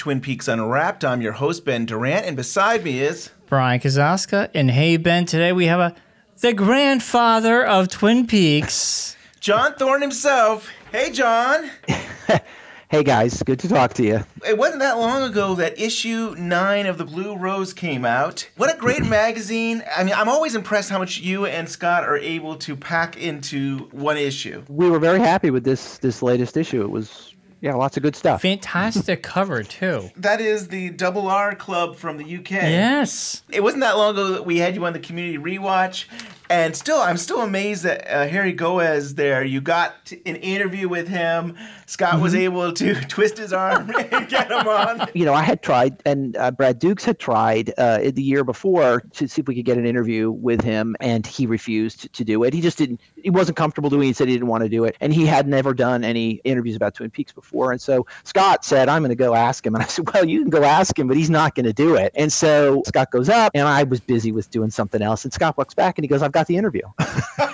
Welcome to Twin Peaks Unwrapped. I'm your host, Ben Durant, and beside me is. Bryon Kozaczka. And hey, Ben, today we have a the grandfather of Twin Peaks. John Thorne himself. Hey, John. Hey guys, good to talk to you. It wasn't that long ago that issue nine of the Blue Rose came out. What a great magazine. I mean, I'm always impressed how much you and Scott are able to pack into one issue. We were very happy with this this latest issue. It was yeah, lots of good stuff. Fantastic cover, too. That is the Double R Club from the UK. Yes. It wasn't that long ago that we had you on the community rewatch, and still, I'm still amazed that uh, Harry Goaz there. You got an interview with him. Scott mm-hmm. was able to twist his arm and get him on. You know, I had tried, and uh, Brad Dukes had tried uh, the year before to see if we could get an interview with him, and he refused to do it. He just didn't. He wasn't comfortable doing. it. He said he didn't want to do it, and he had never done any interviews about Twin Peaks before. And so Scott said, "I'm going to go ask him." And I said, "Well, you can go ask him, but he's not going to do it." And so Scott goes up, and I was busy with doing something else. And Scott walks back, and he goes, "I've got the interview.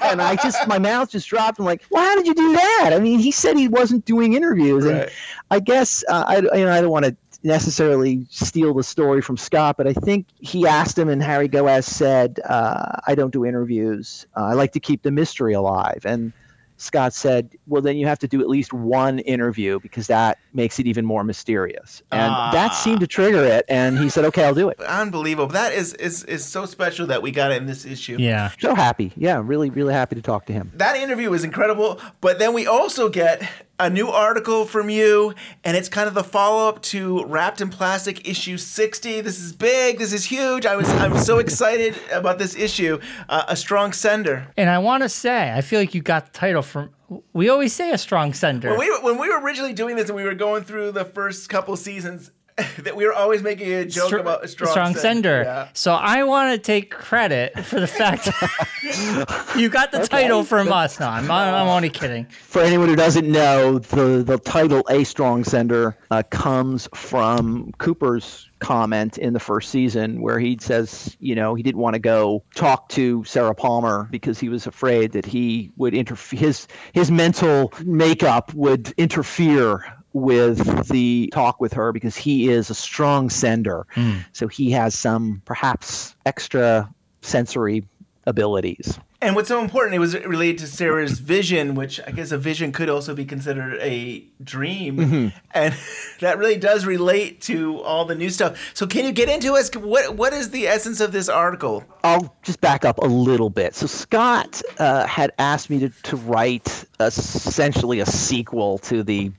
and I just, my mouth just dropped. I'm like, well, how did you do that? I mean, he said he wasn't doing interviews. Right. And I guess, uh, I, you know, I don't want to necessarily steal the story from Scott, but I think he asked him, and Harry Goaz said, uh, I don't do interviews. Uh, I like to keep the mystery alive. And Scott said, well, then you have to do at least one interview because that makes it even more mysterious. And uh, that seemed to trigger it. And he said, okay, I'll do it. Unbelievable. That is, is, is so special that we got it in this issue. Yeah. So happy. Yeah, really, really happy to talk to him. That interview was incredible. But then we also get a new article from you, and it's kind of the follow up to Wrapped in Plastic issue 60. This is big. This is huge. I was I'm so excited about this issue. Uh, a strong sender. And I want to say, I feel like you got the title from. We always say a strong sender. When we, when we were originally doing this and we were going through the first couple seasons, that we were always making a joke Str- about a strong, strong sender. sender. Yeah. So I want to take credit for the fact that you got the okay. title from us. No, I'm, I'm only kidding. For anyone who doesn't know, the, the title A Strong Sender uh, comes from Cooper's comment in the first season where he says, you know, he didn't want to go talk to Sarah Palmer because he was afraid that he would interfere his his mental makeup would interfere with the talk with her because he is a strong sender. Mm. So he has some perhaps extra sensory abilities. And what's so important, it was related to Sarah's vision, which I guess a vision could also be considered a dream. Mm-hmm. And that really does relate to all the new stuff. So can you get into us? What What is the essence of this article? I'll just back up a little bit. So Scott uh, had asked me to, to write essentially a sequel to the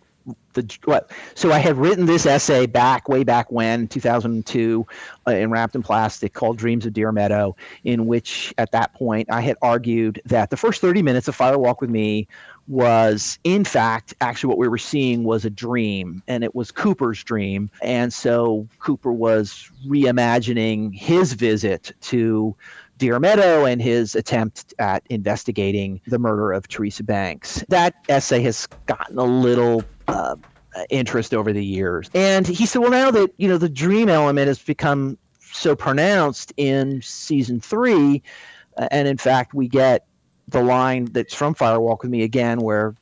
the what? So I had written this essay back way back when 2002 uh, in Wrapped in Plastic called Dreams of Deer Meadow, in which at that point I had argued that the first 30 minutes of Fire Walk with Me was in fact actually what we were seeing was a dream and it was Cooper's dream and so Cooper was reimagining his visit to Deer Meadow and his attempt at investigating the murder of Teresa Banks. That essay has gotten a little uh, interest over the years. And he said, well, now that, you know, the dream element has become so pronounced in season three, uh, and in fact, we get the line that's from Fire Walk with Me again, where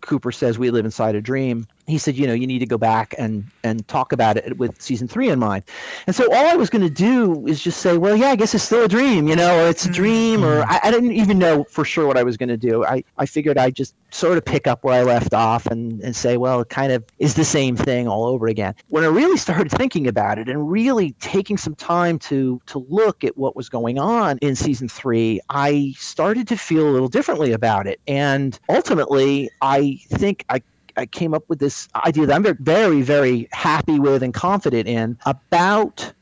Cooper says, We live inside a dream he said, you know, you need to go back and and talk about it with season three in mind. And so all I was going to do is just say, well, yeah, I guess it's still a dream, you know, or it's a dream, or mm-hmm. I, I didn't even know for sure what I was going to do. I, I figured I'd just sort of pick up where I left off and, and say, well, it kind of is the same thing all over again. When I really started thinking about it and really taking some time to to look at what was going on in season three, I started to feel a little differently about it. And ultimately, I think I I came up with this idea that I'm very, very, very happy with and confident in about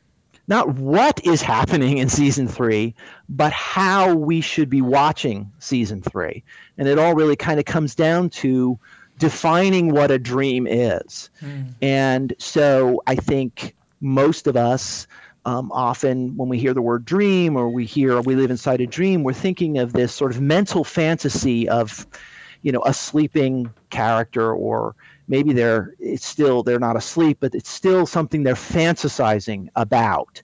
not what is happening in season three, but how we should be watching season three. And it all really kind of comes down to defining what a dream is. Mm. And so I think most of us. Um, often, when we hear the word dream or we hear we live inside a dream, we're thinking of this sort of mental fantasy of you know a sleeping character or maybe they're it's still they're not asleep but it's still something they're fantasizing about.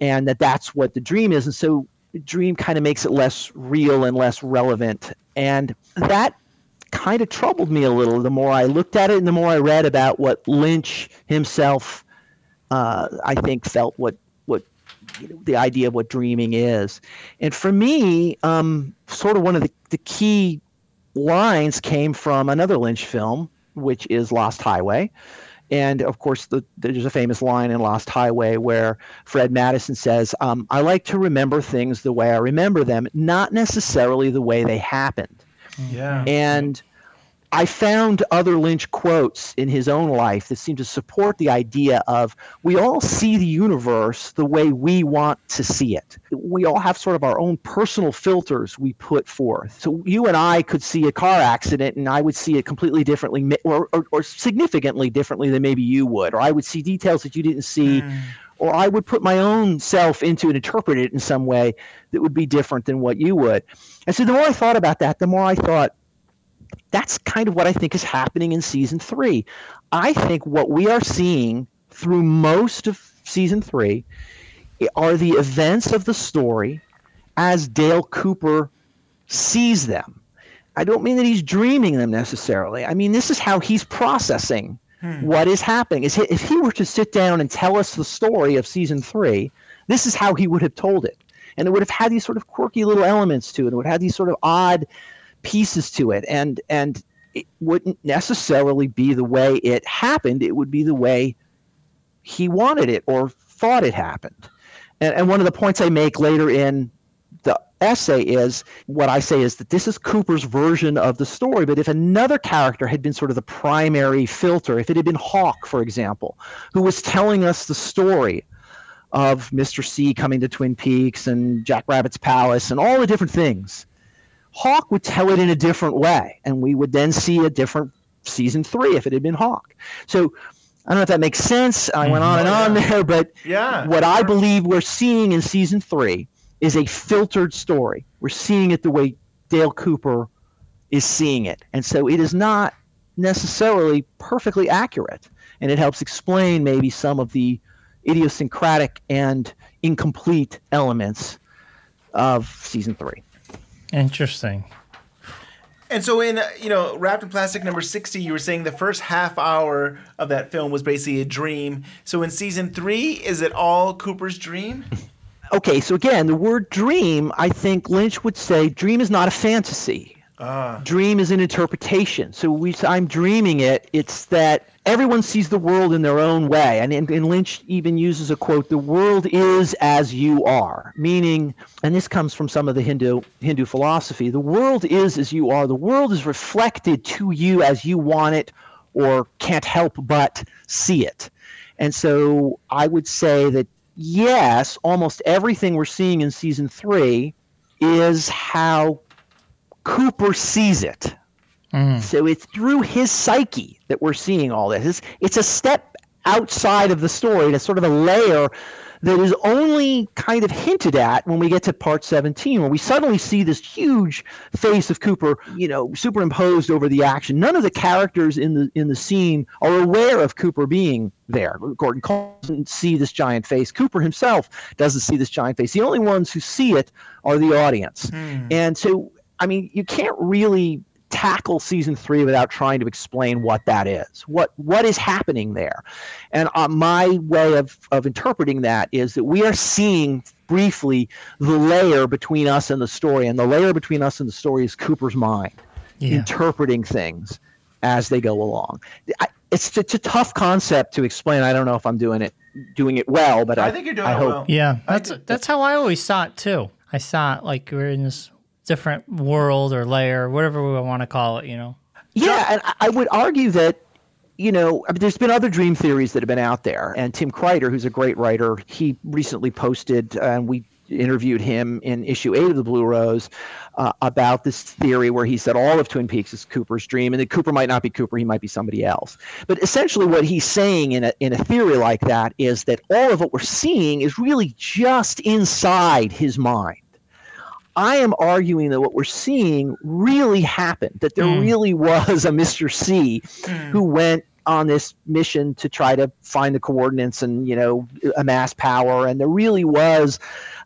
And that that's what the dream is. And so dream kind of makes it less real and less relevant. And that kind of troubled me a little. The more i looked at it and the more i read about what lynch himself uh, I think, felt what what you know, the idea of what dreaming is. And for me, um, sort of one of the, the key lines came from another Lynch film, which is Lost Highway. And of course, the, there's a famous line in Lost Highway where Fred Madison says, um, I like to remember things the way I remember them, not necessarily the way they happened. Yeah. And I found other Lynch quotes in his own life that seem to support the idea of we all see the universe the way we want to see it. We all have sort of our own personal filters we put forth. So you and I could see a car accident and I would see it completely differently or, or, or significantly differently than maybe you would. Or I would see details that you didn't see. Mm. Or I would put my own self into and interpret it in some way that would be different than what you would. And so the more I thought about that, the more I thought, that's kind of what I think is happening in season three. I think what we are seeing through most of season three are the events of the story as Dale Cooper sees them. I don't mean that he's dreaming them necessarily. I mean, this is how he's processing hmm. what is happening. Is if he were to sit down and tell us the story of season three, this is how he would have told it. And it would have had these sort of quirky little elements to it. It would have these sort of odd pieces to it. And and it wouldn't necessarily be the way it happened. It would be the way he wanted it or thought it happened. And, and one of the points i make later in the essay is what i say is that this is cooper's version of the story. But if another character had been sort of the primary filter if it had been hawk for example who was telling us the story of mr c coming to twin peaks and jack rabbit's palace and all the different things Hawk would tell it in a different way, and we would then see a different season three if it had been Hawk. So I don't know if that makes sense. I went mm-hmm. on and oh, on there, but yeah. what I believe we're seeing in season three is a filtered story. We're seeing it the way Dale Cooper is seeing it. And so it is not necessarily perfectly accurate. And it helps explain maybe some of the idiosyncratic and incomplete elements of season three. Interesting. And so in uh, you know wrapped in plastic number 60 you were saying the first half hour of that film was basically a dream. So in season 3 is it all Cooper's dream? Okay, so again, the word dream, I think Lynch would say dream is not a fantasy. Ah. Dream is an interpretation. So we I'm dreaming it. It's that everyone sees the world in their own way. And, and, and, Lynch even uses a quote, the world is as you are, meaning, and this comes from some of the Hindu, Hindu philosophy, the world is as you are. The world is reflected to you as you want it or can't help but see it. And so I would say that, yes, almost everything we're seeing in season three is how Cooper sees it Mm. So it's through his psyche that we're seeing all this. It's, it's a step outside of the story. It's sort of a layer that is only kind of hinted at when we get to part 17, where we suddenly see this huge face of Cooper, you know, superimposed over the action. None of the characters in the in the scene are aware of Cooper being there. Gordon Cole doesn't see this giant face. Cooper himself doesn't see this giant face. The only ones who see it are the audience. Hmm. And so, I mean, you can't really tackle season three without trying to explain what that is. What what is happening there? And uh, my way of of interpreting that is that we are seeing briefly the layer between us and the story, and the layer between us and the story is Cooper's mind, yeah. interpreting things as they go along. I, it's it's a tough concept to explain. I don't know if I'm doing it doing it well, but I, I think you're doing I it hope. well. Yeah, that's that's how I always saw it too. I saw it like we're in this different world or layer, whatever we want to call it, you know? Yeah, and I would argue that you know, I mean, there's been other dream theories that have been out there, and Tim Kreider, who's a great writer, he recently posted, and we interviewed him in issue eight of the Blue Rose uh, about this theory where he said all of Twin Peaks is Cooper's dream, and that Cooper might not be Cooper, he might be somebody else. But essentially, what he's saying in a in a theory like that is that all of what we're seeing is really just inside his mind. I am arguing that what we're seeing really happened, that there mm. really was a Mr. C mm. who went on this mission to try to find the coordinates and, you know, amass power. And there really was,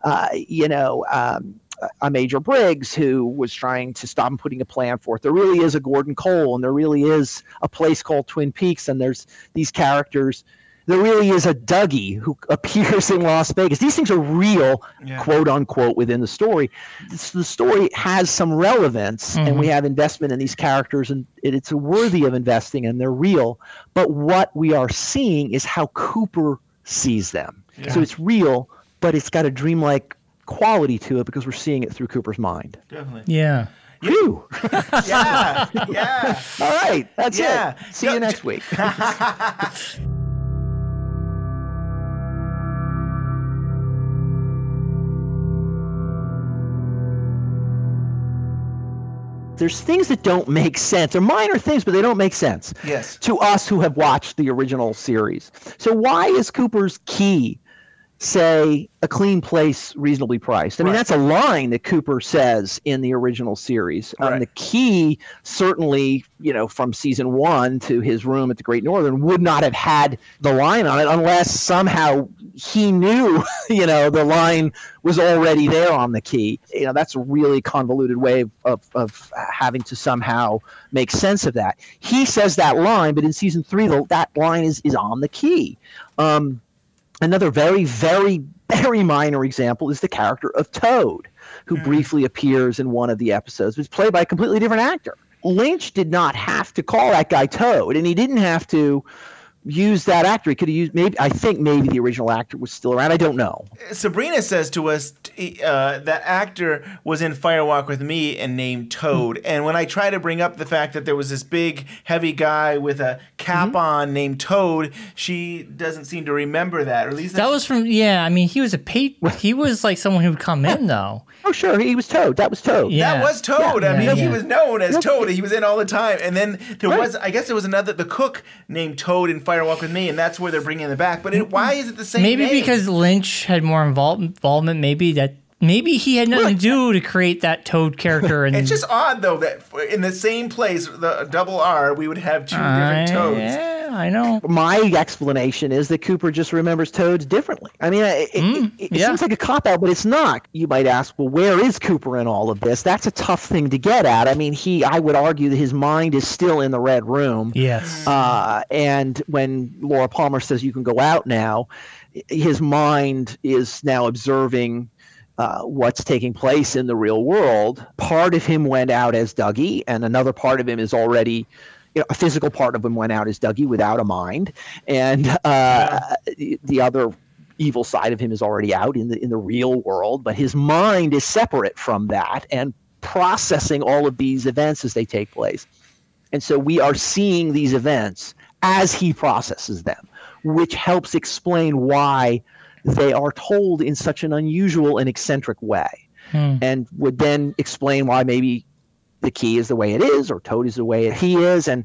uh, you know, um, a Major Briggs who was trying to stop him putting a plan forth. There really is a Gordon Cole, and there really is a place called Twin Peaks, and there's these characters there really is a Dougie who appears in Las Vegas. These things are real, Yeah. quote unquote, within the story. This, the story has some relevance, and we mm-hmm. have investment in these characters, and it, it's worthy of investing, and they're real. But what we are seeing is how Cooper sees them. So it's real, but it's got a dreamlike quality to it because we're seeing it through Cooper's mind. Definitely. Yeah. Phew. Yeah. yeah. All right, that's Yeah. it. See No, you next week. There's things that don't make sense. They're minor things, but they don't make sense Yes. to us who have watched the original series. So why is Cooper's key say a clean place reasonably priced? I mean, Right. that's a line that Cooper says in the original series. Um, Right. the key, certainly, you know, from season one to his room at the Great Northern, would not have had the line on it unless somehow he knew, you know, the line was already there on the key. You know, that's a really convoluted way of, of, of having to somehow make sense of that. He says that line, but in season three, the, that line is, is on the key. Um, another very, very, very minor example is the character of Toad, who hmm. briefly appears in one of the episodes. It's played by a completely different actor. Lynch did not have to call that guy Toad, and he didn't have to use that actor. He could have used maybe. I think maybe the original actor was still around. I don't know. Sabrina says to us uh, that actor was in Fire Walk with Me and named Toad. And when I try to bring up the fact that there was this big, heavy guy with a cap on named Toad, she doesn't seem to remember that. Or at least That was from yeah. I mean, he was a pay. He was like someone who would come in though. Oh, sure, he was Toad. That was Toad. Yeah. That was Toad. I Yeah, mean, he was known as Toad. He was in all the time. And then there Right. was, I guess, there was another, the cook named Toad in Fire Walk with Me, and that's where they're bringing it back. But it, mm-hmm. why is it the same? Maybe name? because Lynch had more invol- involvement. Maybe that. Maybe he had nothing to do to create that Toad character. And it's just odd though that in the same place, the double R, we would have two I, different Toads. yeah, I know. My explanation is that Cooper just remembers Toads differently. I mean, it, it, it yeah. seems like a cop out, but it's not. You might ask, well, where is Cooper in all of this? That's a tough thing to get at. I mean, he, I would argue that his mind is still in the Red Room. Yes. Uh, and when Laura Palmer says you can go out now, his mind is now observing uh, what's taking place in the real world. Part of him went out as Dougie, and another part of him is already. You know, a physical part of him went out as Dougie without a mind, and uh, the- the other evil side of him is already out in the in the real world. But his mind is separate from that and processing all of these events as they take place. And so we are seeing these events as he processes them, which helps explain why they are told in such an unusual and eccentric way. And would then explain why maybe the key is the way it is, or Toad is the way he is. And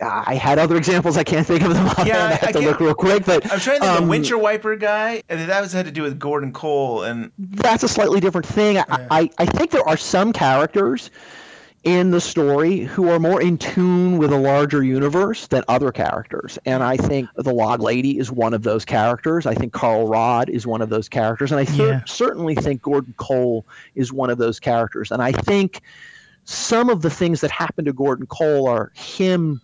uh, I had other examples. I can't think of them. offhand. Yeah, I I- have I to look real quick. But I'm trying to think um, the winter wiper guy, and that was had to do with Gordon Cole, and that's a slightly different thing. I, I, I think there are some characters in the story who are more in tune with a larger universe than other characters. And I think the Log Lady is one of those characters. I think Carl Rodd is one of those characters. And I cer- Yeah. certainly think Gordon Cole is one of those characters. And I think some of the things that happen to Gordon Cole are him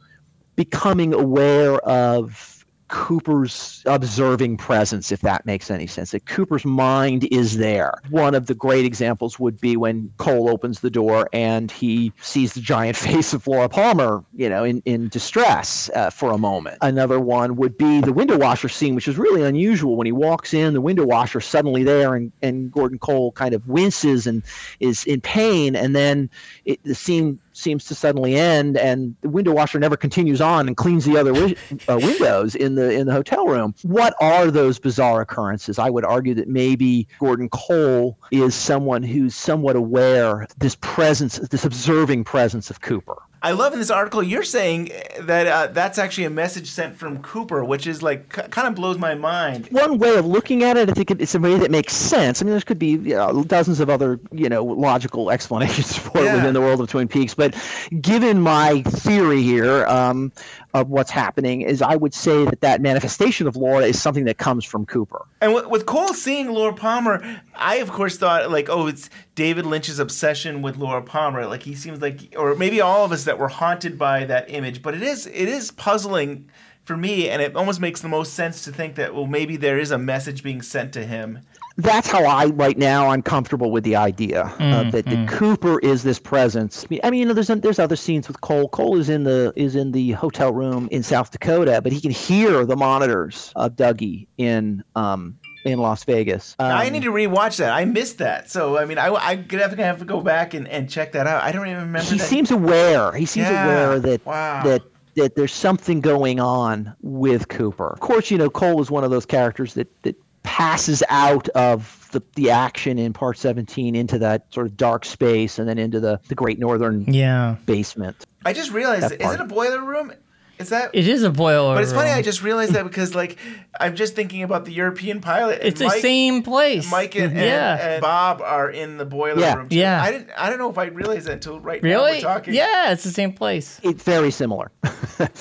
becoming aware of Cooper's observing presence, if that makes any sense. That Cooper's mind is there. One of the great examples would be when Cole opens the door and he sees the giant face of Laura Palmer, you know, in, in distress uh, for a moment. Another one would be the window washer scene, which is really unusual. When he walks in, the window washer suddenly there, and, and Gordon Cole kind of winces and is in pain, and then it, the scene seems to suddenly end, and the window washer never continues on and cleans the other wi- uh, windows in the in the hotel room. What are those bizarre occurrences? I would argue that maybe Gordon Cole is someone who's somewhat aware this presence, this observing presence of Cooper. I love in this article you're saying that uh, that's actually a message sent from Cooper, which is like k- kind of blows my mind. One way of looking at it, I think it's a way that makes sense. I mean, there could be you know, dozens of other you know logical explanations for it within the world of Twin Peaks, but given my theory here um, of what's happening, is I would say that that manifestation of Laura is something that comes from Cooper. And with, with Cole seeing Laura Palmer, I of course thought like, oh, it's David Lynch's obsession with Laura Palmer. Like he seems like, or maybe all of us that were haunted by that image. But it is it is puzzling for me, and it almost makes the most sense to think that well maybe there is a message being sent to him. That's how I right now I'm comfortable with the idea uh, that, that Cooper is this presence. I mean, you know, there's there's other scenes with Cole. Cole is in the is in the hotel room in South Dakota, but he can hear the monitors of Dougie in um in Las Vegas. I Um, need to rewatch that. I missed that. So I mean, I I definitely have to go back and, and check that out. I don't even remember. he that. seems aware. He seems Yeah. aware that Wow. that that there's something going on with Cooper. Of course, you know Cole is one of those characters that that passes out of the, the action in part 17 into that sort of dark space and then into the, the great northern Yeah. basement. I just realized, is it a boiler room? Is that? It is a boiler. but it's funny. I just realized that because like I'm just thinking about the European pilot. and It's the same place. Mike and, and, yeah. and Bob are in the boiler Yeah. room. Too. Yeah. I didn't. I don't know if I realized that until right now really? we're talking. Yeah, it's the same place. It's very similar.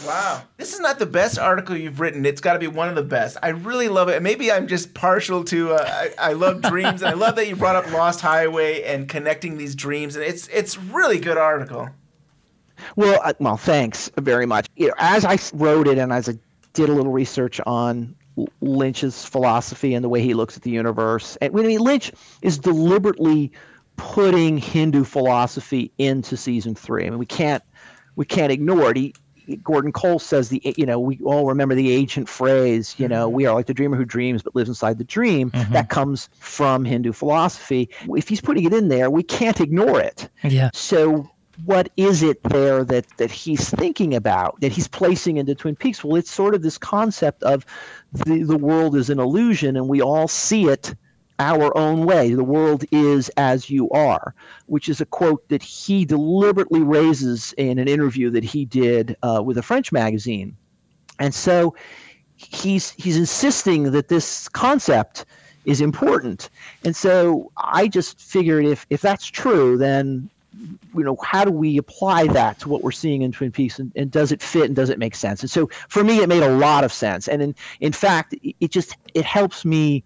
Wow. This is not the best article you've written. It's got to be one of the best. I really love it. Maybe I'm just partial to. Uh, I, I love dreams, and I love that you brought up Lost Highway and connecting these dreams. And it's it's really good article. Well, uh, well, thanks very much. You know, as I wrote it and as I did a little research on Lynch's philosophy and the way he looks at the universe, and I mean, Lynch is deliberately putting Hindu philosophy into season three. I mean, we can't we can't ignore it. He, Gordon Cole says the you know we all remember the ancient phrase you know we are like the dreamer who dreams but lives inside the dream that comes from Hindu philosophy. If he's putting it in there, we can't ignore it. Yeah. So what is it there that that he's thinking about that he's placing into Twin Peaks? Well, it's sort of this concept of the the world is an illusion and we all see it our own way. The world is as you are, which is a quote that he deliberately raises in an interview that he did uh, with a French magazine. And so he's he's insisting that this concept is important. And so I just figured if if that's true, then you know how do we apply that to what we're seeing in Twin Peaks, and, and does it fit and does it make sense? And so for me, it made a lot of sense. And in in fact, it- it just it helps me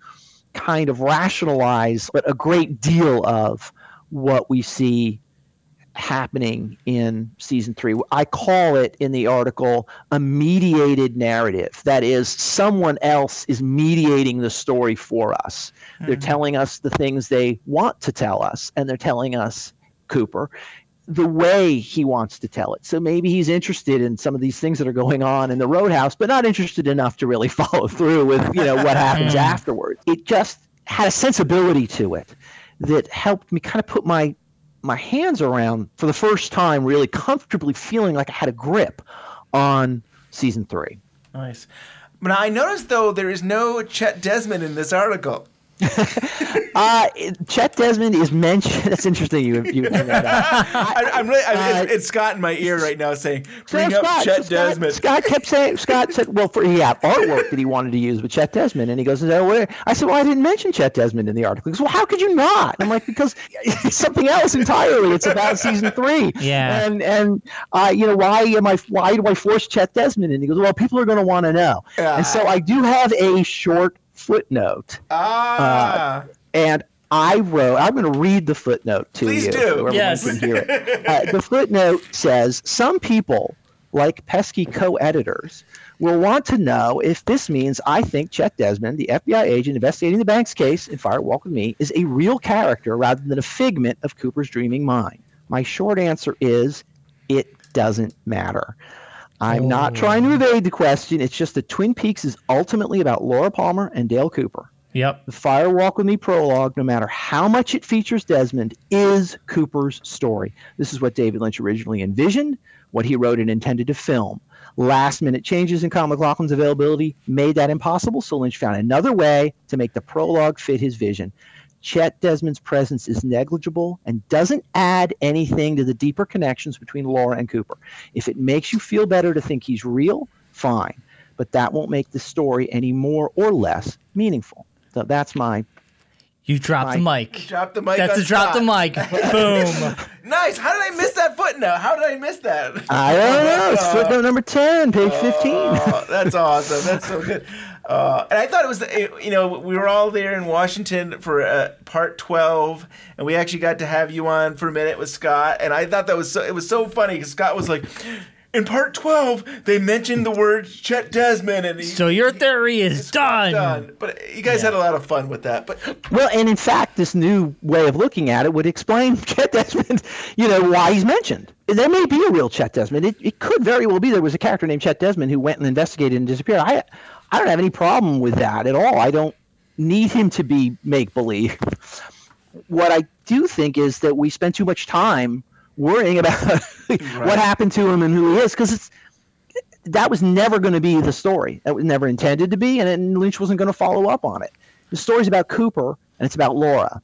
kind of rationalize but a great deal of what we see happening in season three. I call it in the article a mediated narrative. That is, someone else is mediating the story for us. They're hmm. telling us the things they want to tell us, and they're telling us, Cooper, the way he wants to tell it. So maybe he's interested in some of these things that are going on in the roadhouse, but not interested enough to really follow through with, you know, what happens mm. afterwards. It just had a sensibility to it that helped me kind of put my my hands around for the first time really comfortably feeling like I had a grip on season 3. Nice. Now I noticed though there is no Chet Desmond in this article. Uh, Chet Desmond is mentioned. That's interesting. You you bring that. I, I'm really. I, Uh, it's, it's Scott in my ear right now saying, "Bring So up Scott, Chet Scott, Desmond." Scott kept saying, Scott said, well, for he had artwork that he wanted to use with Chet Desmond, and he goes, "Oh, where?" I said, well, I didn't mention Chet Desmond in the article. He goes, well, how could you not? I'm like, because it's something else entirely. It's about season three. Yeah. And and uh, you know, why am I? Why do I force Chet Desmond? And he goes, well, people are going to want to know. Ah. And so I do have a short footnote, Ah, and. I wrote. I'm going to read the footnote to Please you. do. so Yes. can hear it. Uh, the footnote says some people, like pesky co-editors, will want to know if this means I think Chet Desmond, the FBI agent investigating the Banks case in Fire Walk with Me, is a real character rather than a figment of Cooper's dreaming mind. My short answer is it doesn't matter. I'm not trying to oh. evade the question. It's just that Twin Peaks is ultimately about Laura Palmer and Dale Cooper. Yep. The Fire Walk with Me prologue, no matter how much it features Desmond, is Cooper's story. This is what David Lynch originally envisioned, what he wrote and intended to film. Last minute changes in Kyle MacLachlan's availability made that impossible, so Lynch found another way to make the prologue fit his vision. Chet Desmond's presence is negligible and doesn't add anything to the deeper connections between Laura and Cooper. If it makes you feel better to think he's real, fine, but that won't make the story any more or less meaningful. So that's my You dropped the mic. drop the mic. That's on a drop the mic. Boom. Nice. How did I miss that footnote? How did I miss that? I don't know. It's footnote number ten, page fifteen. Oh, that's awesome. That's so good. Uh, and I thought it was, it- you know, we were all there in Washington for uh, part 12, and we actually got to have you on for a minute with Scott. And I thought that was so, it was so funny because Scott was like, in part 12, they mentioned the word Chet Desmond. And he, So your theory is done. done. But you guys had a lot of fun with that. But Well, and in fact, this new way of looking at it would explain Chet Desmond, you know, why he's mentioned. There may be a real Chet Desmond. It, it could very well be there was a character named Chet Desmond who went and investigated and disappeared. I, I don't have any problem with that at all. I don't need him to be make believe. What I do think is that we spend too much time worrying about what happened to him and who he is because it's that was never going to be the story. That was never intended to be, and, and Lynch wasn't going to follow up on it. The story's about Cooper, and it's about Laura.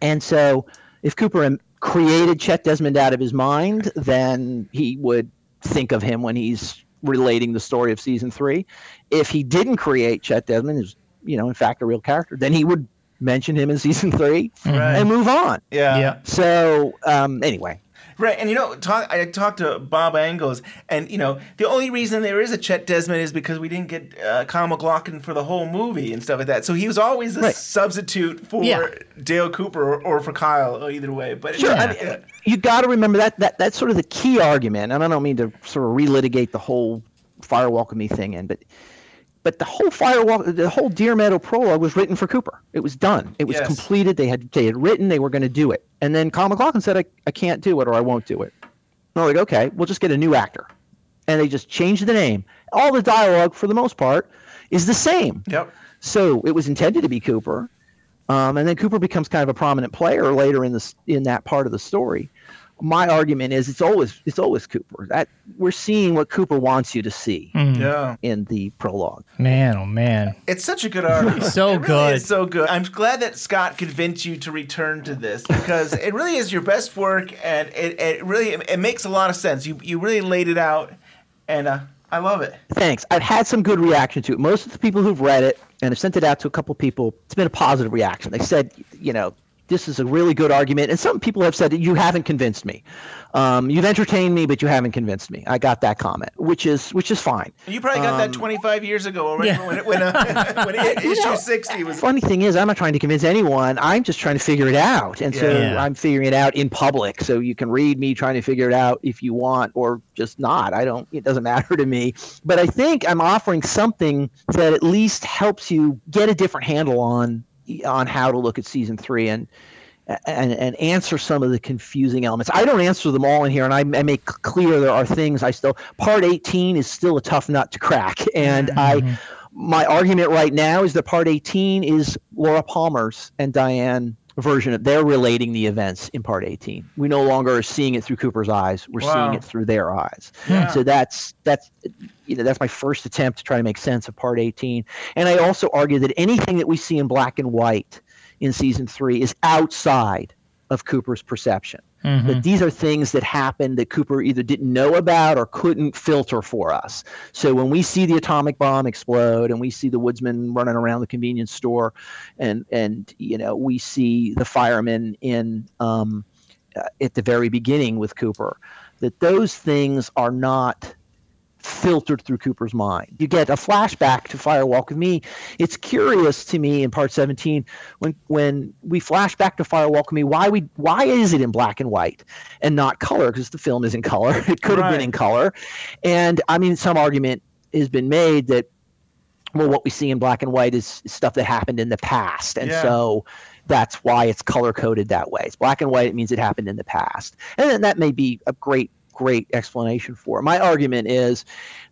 And so, if Cooper created Chet Desmond out of his mind, then he would think of him when he's relating the story of season three. If he didn't create Chet Desmond, is you know, in fact, a real character, then he would mention him in season three Right. and move on. yeah. Yeah. So, um, anyway, Right, and you know, talk, I talked to Bob Engels, and you know, the only reason there is a Chet Desmond is because we didn't get uh, Kyle MacLachlan for the whole movie and stuff like that. So he was always a Right. substitute for Yeah. Dale Cooper or, or for Kyle, either way. But Sure. I mean, you got to remember that, that that's sort of the key argument, and I don't mean to sort of relitigate the whole Fire Walk with Me thing in, but but the whole Fire Walk, the whole Deer Meadow prologue was written for Cooper. It was done. It was Yes. completed. They had they had written. They were going to do it, and then Kyle MacLachlan said, I, "I can't do it, or I won't do it." And they're like, "Okay, we'll just get a new actor," and they just changed the name. All the dialogue, for the most part, is the same. Yep. So it was intended to be Cooper, um, and then Cooper becomes kind of a prominent player later in this in that part of the story. My argument is it's always it's always Cooper. That we're seeing what Cooper wants you to see Mm. Yeah. in the prologue. Man, oh man. It's such a good argument. So it really good. Is so good. I'm glad that Scott convinced you to return to this because it really is your best work, and it, it really it makes a lot of sense. You you really laid it out, and uh, I love it. Thanks. I've had some good reaction to it. Most of the people who've read it and have sent it out to a couple people, it's been a positive reaction. They said, you know, this is a really good argument. And some people have said that you haven't convinced me. Um, you've entertained me, but you haven't convinced me. I got that comment, which is which is fine. You probably got that 25 years ago already Yeah. when, it, when, uh, when it, issue 60 was. funny thing is, I'm not trying to convince anyone. I'm just trying to figure it out, and so Yeah. I'm figuring it out in public. So you can read me trying to figure it out if you want, or just not. I don't. It doesn't matter to me. But I think I'm offering something that at least helps you get a different handle on on how to look at season three and. And, and answer some of the confusing elements. I don't answer them all in here, and I, I make clear there are things I still. Part 18 is still a tough nut to crack, and I mm-hmm. my argument right now is that part 18 is Laura Palmer's and Diane version of they're relating the events in part 18. We no longer are seeing it through Cooper's eyes. We're Wow. seeing it through their eyes. Yeah. So that's that's you know that's my first attempt to try to make sense of part 18. And I also argue that anything that we see in black and white in season 3 is outside of Cooper's perception Mhm. that these are things that happened that Cooper either didn't know about or couldn't filter for us. So when we see the atomic bomb explode and we see the woodsman running around the convenience store, and and you know we see the firemen in um, uh, at the very beginning with Cooper, that those things are not filtered through Cooper's mind. You get a flashback to Fire Walk with Me. It's curious to me in part 17 when when we flash back to Fire Walk with Me, why we why is it in black and white and not color? Because the film is in color. It could have Right. been in color. And I mean some argument has been made that well what we see in black and white is stuff that happened in the past. And Yeah. so that's why it's color coded that way. It's black and white, it means it happened in the past. And then that may be a great great explanation for it. My argument is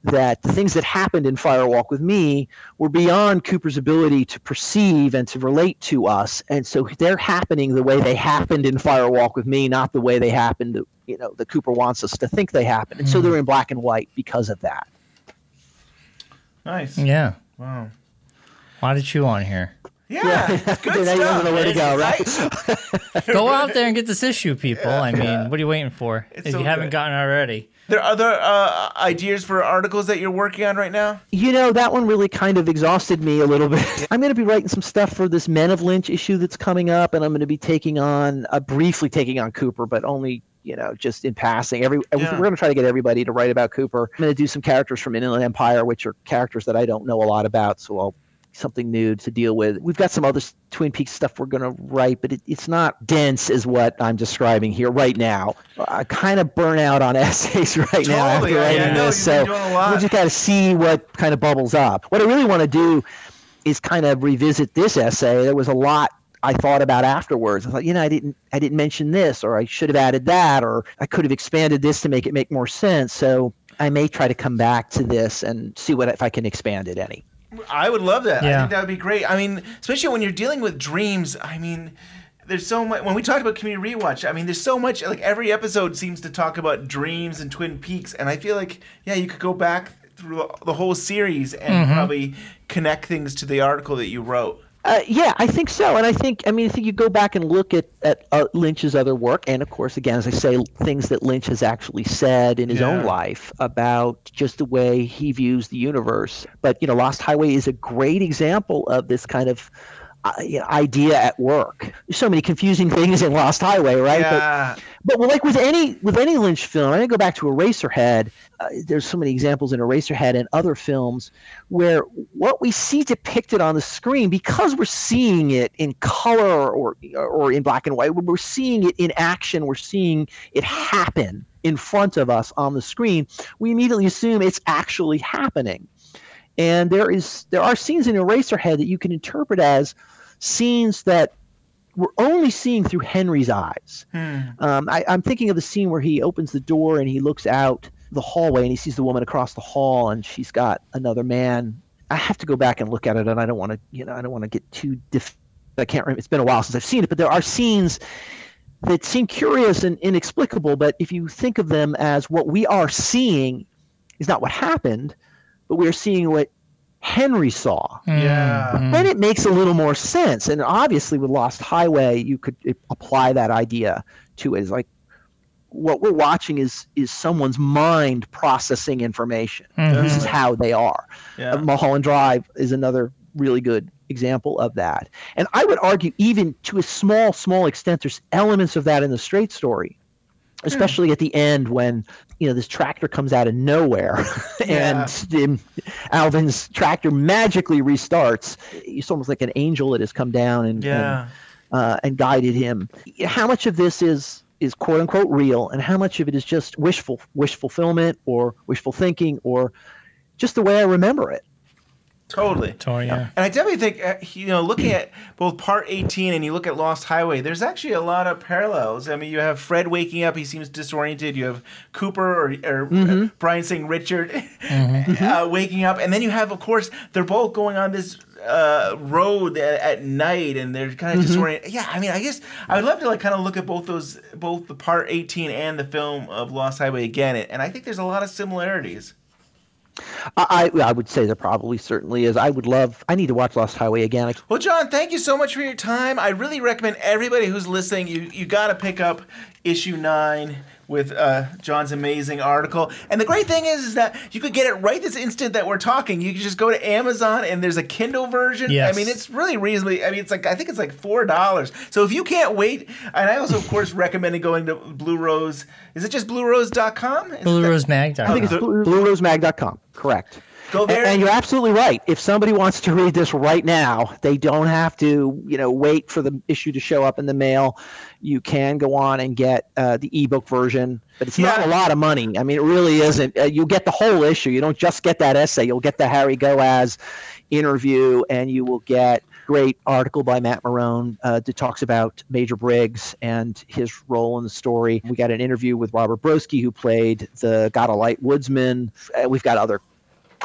that the things that happened in Fire Walk with Me were beyond Cooper's ability to perceive and to relate to us, and so they're happening the way they happened in Fire Walk with Me, not the way they happened. You know, that Cooper wants us to think they happened, and so mm. they're in black and white because of that. Nice. Yeah. Wow. Why did you on here? Yeah. Good Now you stuff. know where to go, right? Right? Go out there and get this issue, people. I mean, what are you waiting for? It's if so you haven't good. gotten already. There are other uh, ideas for articles that you're working on right now? You know, that one really kind of exhausted me a little bit. I'm going to be writing some stuff for this Men of Lynch issue that's coming up, and I'm going to be taking on, uh, briefly taking on Cooper, but only you know, just in passing. Every Yeah. we're going to try to get everybody to write about Cooper. I'm going to do some characters from Inland Empire, which are characters that I don't know a lot about, so I'll something new to deal with. We've got some other Twin Peaks stuff we're going to write, but it, it's not dense as what I'm describing here right now. I kind of burn out on essays right now after writing I know, this, so we just got to see what kind of bubbles up. What I really want to do is kind of revisit this essay. There was a lot I thought about afterwards. I thought, you know, I didn't I didn't mention this or I should have added that or I could have expanded this to make it make more sense. So I may try to come back to this and see what if I can expand it any. I would love that. I think that would be great. I mean, especially when you're dealing with dreams. I mean, there's so much. When we talked about community rewatch, I mean, there's so much. Like every episode seems to talk about dreams and Twin Peaks, and I feel like yeah, you could go back through the whole series and mm-hmm. probably connect things to the article that you wrote. Uh, yeah, I think so, and I think I mean I think you go back and look at at uh, Lynch's other work, and of course, again, as I say, things that Lynch has actually said in his Yeah. own life about just the way he views the universe. But you know, Lost Highway is a great example of this kind of idea at work. There's so many confusing things in Lost Highway, right? But Yeah, but well, like with any with any Lynch film, gonna go back to Eraserhead. Uh, there's so many examples in Eraserhead and other films where what we see depicted on the screen, because we're seeing it in color or or in black and white, we're seeing it in action, we're seeing it happen in front of us on the screen. We immediately assume it's actually happening. And there is there are scenes in Eraserhead that you can interpret as scenes that we're only seeing through Henry's eyes. Um, I, I'm thinking of the scene where he opens the door and he looks out the hallway and he sees the woman across the hall and she's got another man. I have to go back and look at it, and I don't want to, you know, I don't want to get too. Dif- I can't remember. It's been a while since I've seen it, but there are scenes that seem curious and inexplicable. But if you think of them as what we are seeing, is not what happened, but we are seeing what Henry saw mm. yeah. Mm-hmm. then it makes a little more sense. And obviously, with Lost Highway, you could apply that idea to it. It's like what we're watching is is someone's mind processing information. Mm-hmm. This is how they are. Yeah. Uh, Mulholland Drive is another really good example of that. And I would argue, even to a small, small extent, there's elements of that in the straight story. Especially at the end when you know this tractor comes out of nowhere, and um, Alvin's tractor magically restarts. It's almost like an angel that has come down and, and uh, and guided him. How much of this is is quote unquote real, and how much of it is just wishful wish fulfillment or wishful thinking or just the way I remember it? Totally. Tori, yeah. And I definitely think, uh, you know, looking at both part 18 and you look at Lost Highway, there's actually a lot of parallels. I mean, you have Fred waking up, he seems disoriented. You have Cooper or, or uh, Brian saying Richard uh, waking up. And then you have, of course, they're both going on this uh, road at, at night and they're kind of disoriented. Yeah, I mean, I guess I would love to like kind of look at both those, both the part 18 and the film of Lost Highway again. And I think there's a lot of similarities. I, I would say there probably certainly is. I would love. I need to watch Lost Highway again. Well, John, thank you so much for your time. I really recommend everybody who's listening, you you got to pick up issue nine with uh, John's amazing article. And the great thing is, is that you could get it right this instant that we're talking. You can just go to Amazon and there's a Kindle version. Yes. I mean, it's really reasonably. I mean, it's like I think it's like four dollars. So if you can't wait, and I also of course recommended going to Blue Rose. Is it just BlueRose.com? Is it that- BlueRoseMag. I think it's The- blue, bluerosemag.com. Correct. Go And, there. and you're absolutely right. If somebody wants to read this right now, they don't have to, you know, wait for the issue to show up in the mail. You can go on and get uh, the ebook version, but it's not a lot of money. I mean, it really isn't. Uh, you'll get the whole issue. You don't just get that essay. You'll get the Harry Goaz interview, and you will get great article by Matt Marone uh, that talks about Major Briggs and his role in the story. We got an interview with Robert Broski, who played the God of Light woodsman. Uh, we've got other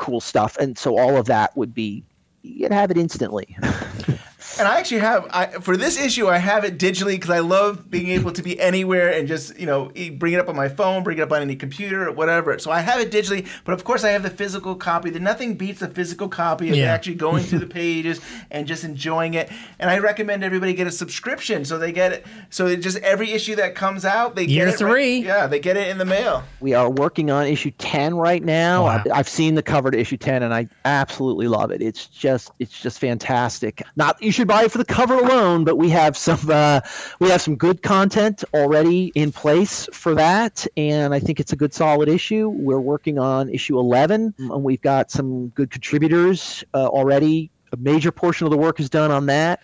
cool stuff, and so all of that would be you'd have it instantly. And I actually have I, for this issue, I have it digitally because I love being able to be anywhere and just you know e- bring it up on my phone, bring it up on any computer or whatever. So I have it digitally, but of course I have the physical copy. That nothing beats the physical copy of Yeah. actually going through the pages and just enjoying it. And I recommend everybody get a subscription so they get it. So it just every issue that comes out, they Year get it right- three. yeah, they get it in the mail. we are working on issue 10 right now. Wow. I've, I've seen the cover to issue 10 and I absolutely love it. It's just it's just fantastic. Not you should buy it for the cover alone, but we have some uh, we have some good content already in place for that, and I think it's a good solid issue. We're working on issue 11, and we've got some good contributors uh, already. A major portion of the work is done on that.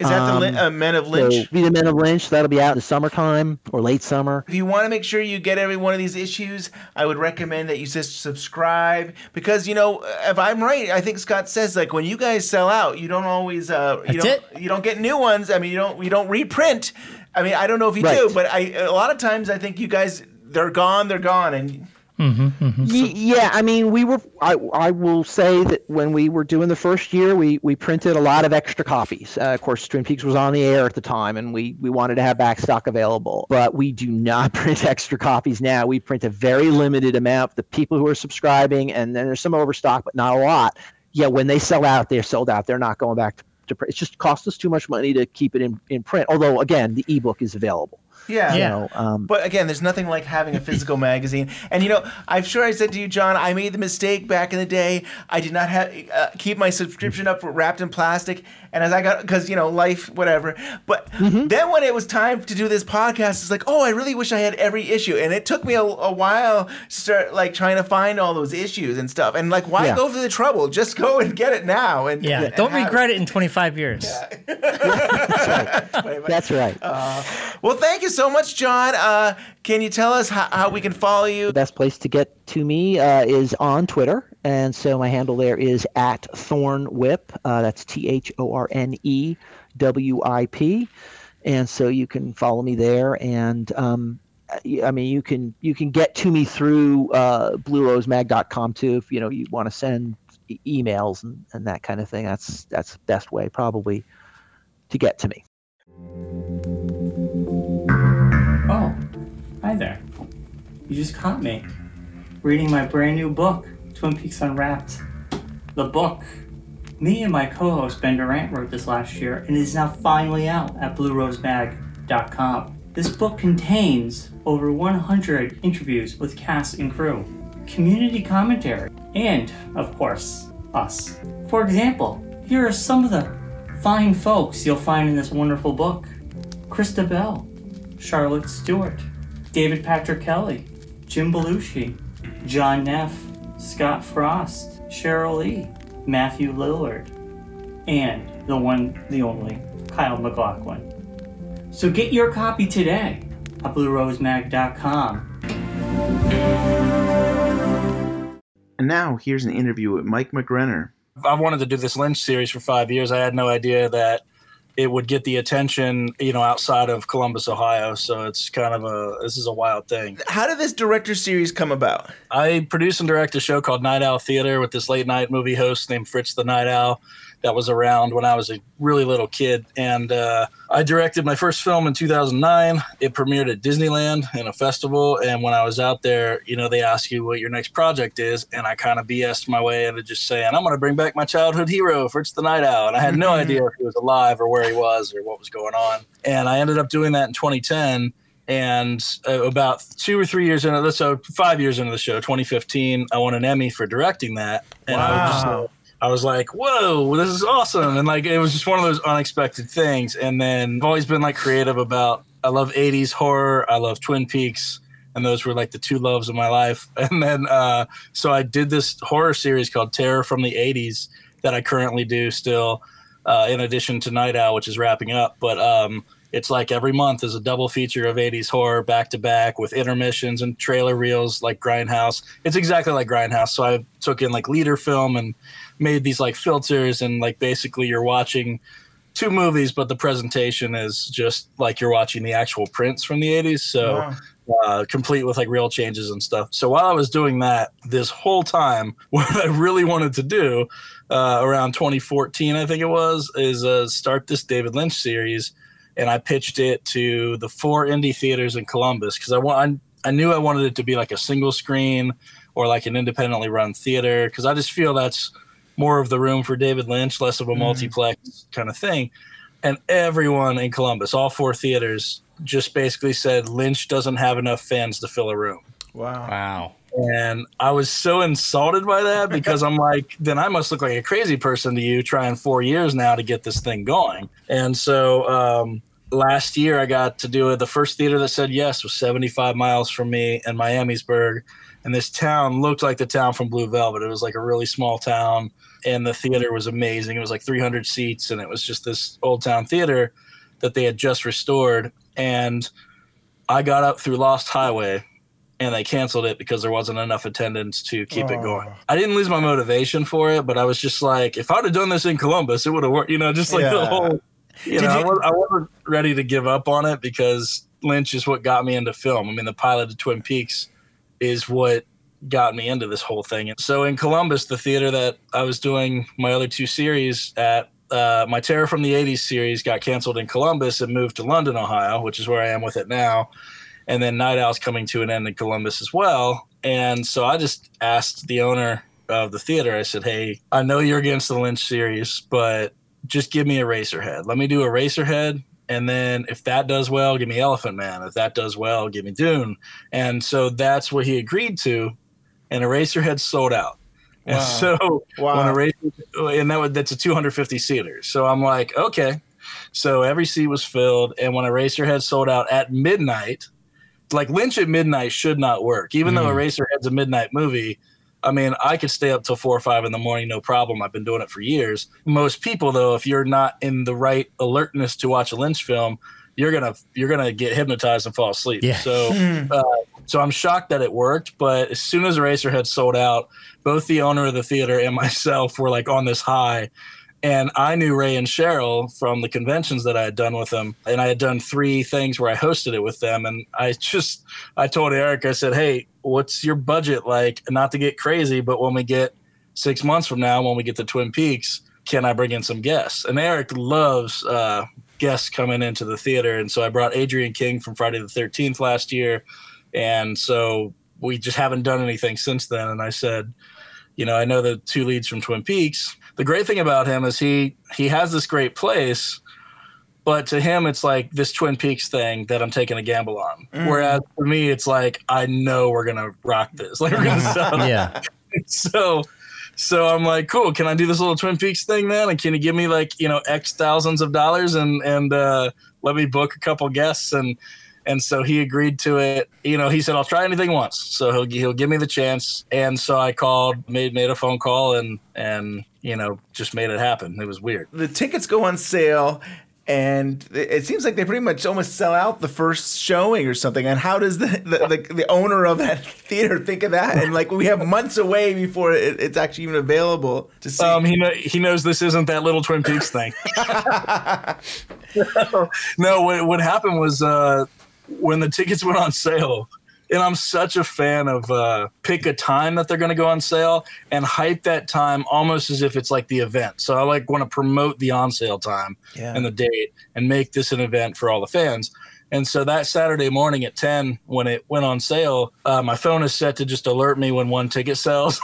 Is that the Um, uh, Men of Lynch? So, Be the Men of Lynch. That'll be out in the summertime or late summer. If you want to make sure you get every one of these issues, I would recommend that you just subscribe because you know if I'm right, I think Scott says like when you guys sell out, you don't always uh, you That's don't you don't get new ones. I mean, you don't you don't reprint. I mean, I don't know if you Right. do, but I a lot of times I think you guys they're gone, they're gone, and Ye- yeah, I mean, we were. I, I will say that when we were doing the first year, we, we printed a lot of extra copies. Uh, of course, Twin Peaks was on the air at the time, and we, we wanted to have back stock available. But we do not print extra copies now. We print a very limited amount. The people who are subscribing, and then there's some overstock, but not a lot. Yeah, when they sell out, they're sold out. They're not going back to, to print. It just costs us too much money to keep it in, in print. Although, again, the ebook is available. Yeah, You Yeah. know, um, But again, there's nothing like having a physical magazine. And you know, I'm sure I said to you, John, I made the mistake back in the day. I did not have uh, keep my subscription up for wrapped in plastic. And as I got, because you know, life, whatever. But then when it was time to do this podcast, it's like, oh, I really wish I had every issue. And it took me a, a while to start like trying to find all those issues and stuff. And like, why Yeah. go through the trouble? Just go and get it now. And Yeah, and don't have regret it in 25 years. that's right. Well, thank you so much, John. Uh, can you tell us how, how we can follow you? The best place to get to me uh, is on Twitter, and so my handle there is at Thornewip. Uh, that's T H O R N E W I P, and so you can follow me there. And um, I mean, you can you can get to me through uh, BlueRoseMag.com too if you know you want to send e- emails and, and that kind of thing. That's that's the best way probably to get to me. Hi there. You just caught me reading my brand new book, Twin Peaks Unwrapped. The book, me and my co host Ben Durant wrote this last year and is now finally out at BlueRoseMag.com. This book contains over 100 interviews with cast and crew, community commentary, and, of course, us. For example, here are some of the fine folks you'll find in this wonderful book Chrysta Bell, Charlotte Stewart, David Patrick Kelly, Jim Belushi, John Neff, Scott Frost, Sheryl Lee, Matthew Lillard, and the one, the only, Kyle MacLachlan. So get your copy today at BlueRoseMag.com. And now here's an interview with Mike McGrenner. I wanted to do this Lynch series for five years. I had no idea that it would get the attention, you know, outside of Columbus, Ohio. So it's kind of a this is a wild thing. How did this director series come about? I produce and direct a show called Night Owl Theater with this late night movie host named Fritz the Night Owl that was around when I was a really little kid. And uh, I directed my first film in 2009. It premiered at Disneyland in a festival. And when I was out there, you know, they ask you what your next project is. And I kind of BS'd my way into just saying, I'm going to bring back my childhood hero, Fritz the Night Owl. And I had no idea if he was alive or where he was or what was going on. And I ended up doing that in 2010 and uh, about two or three years into this, so five years into the show, 2015, I won an Emmy for directing that, and I was just, Wow. I was like, "Whoa, this is awesome!" And like, it was just one of those unexpected things. And then I've always been like creative about. I love 80s horror. I love Twin Peaks, and those were like the two loves of my life. And then, uh, so I did this horror series called Terror from the 80s that I currently do still, uh, in addition to Night Owl, which is wrapping up. But um, it's like every month is a double feature of 80s horror back to back with intermissions and trailer reels like Grindhouse. It's exactly like Grindhouse. So I took in like leader film and made these like filters and like basically you're watching two movies, but the presentation is just like you're watching the actual prints from the 80s. So Wow. uh, complete with like real changes and stuff. So while I was doing that, this whole time, what I really wanted to do uh, around 2014, I think it was, is uh, start this David Lynch series. And I pitched it to the four indie theaters in Columbus because I want I, I knew I wanted it to be like a single screen or like an independently run theater because I just feel that's more of the room for David Lynch, less of a mm-hmm. multiplex kind of thing. And everyone in Columbus, all four theaters, just basically said Lynch doesn't have enough fans to fill a room. Wow. Wow. And I was so insulted by that because I'm like, then I must look like a crazy person to you trying four years now to get this thing going. And so um, last year I got to do it. The first theater that said yes was 75 miles from me in Miamisburg. And this town looked like the town from Blue Velvet. It was like a really small town. And the theater was amazing. It was like 300 seats. And it was just this old town theater that they had just restored. And I got up through Lost Highway and they canceled it because there wasn't enough attendance to keep it going. I didn't lose my motivation for it, but I was just like, if I'd have done this in Columbus, it would have worked. You know, just like the whole. You Did know, I, you- was, I wasn't ready to give up on it because Lynch is what got me into film. I mean, the pilot of Twin Peaks is what got me into this whole thing. And so in Columbus, the theater that I was doing my other two series at, uh, my Terror from the 80s series got canceled in Columbus and moved to London, Ohio, which is where I am with it now. And then Night Owl's coming to an end in Columbus as well. And so I just asked the owner of the theater, I said, Hey, I know you're against the Lynch series, but just give me Eraserhead. Let me do Eraserhead. And then if that does well, give me Elephant Man. If that does well, give me Dune. And so that's what he agreed to. And Eraserhead sold out. And Wow. so Wow. when Eraser, and that was, that's a 250 seater. So I'm like, okay. So every seat was filled. And when Eraserhead sold out at midnight, like Lynch at midnight should not work. Even though Eraserhead's a midnight movie, I mean, I could stay up till four or five in the morning, no problem. I've been doing it for years. Most people, though, if you're not in the right alertness to watch a Lynch film, you're gonna you're gonna get hypnotized and fall asleep. Yeah. So, uh, so I'm shocked that it worked. But as soon as Eraserhead sold out, both the owner of the theater and myself were like on this high. And I knew Ray and Sheryl from the conventions that I had done with them. And I had done three things where I hosted it with them. And I just, I told Eric, I said, Hey, what's your budget like? Not to get crazy, but when we get six months from now, when we get to Twin Peaks, can I bring in some guests? And Eric loves uh, guests coming into the theater. And so I brought Adrienne King from Friday the 13th last year. And so we just haven't done anything since then. And I said, you know, I know the two leads from Twin Peaks. The great thing about him is he he has this great place, but to him it's like this Twin Peaks thing that I'm taking a gamble on. Whereas for me, it's like I know we're gonna rock this. Like we're gonna sell. Yeah. So so I'm like, cool, can I do this little Twin Peaks thing then? And can you give me like, you know, X thousands of dollars and and uh let me book a couple guests and and so he agreed to it. You know, he said, "I'll try anything once." So he'll he'll give me the chance. And so I called, made made a phone call, and and you know just made it happen. It was weird. the tickets go on sale and it seems like they pretty much almost sell out the first showing or something and how does the the, the, the owner of that theater think of that and like we have months away before it, it's actually even available to see Um, he know, he knows this isn't that little Twin Peaks thing. no, what what happened was uh, when the tickets went on sale, and I'm such a fan of uh, pick a time that they're going to go on sale and hype that time almost as if it's like the event. So I like want to promote the on sale time Yeah. and the date and make this an event for all the fans. And so that Saturday morning at 10, when it went on sale, uh, my phone is set to just alert me when one ticket sells.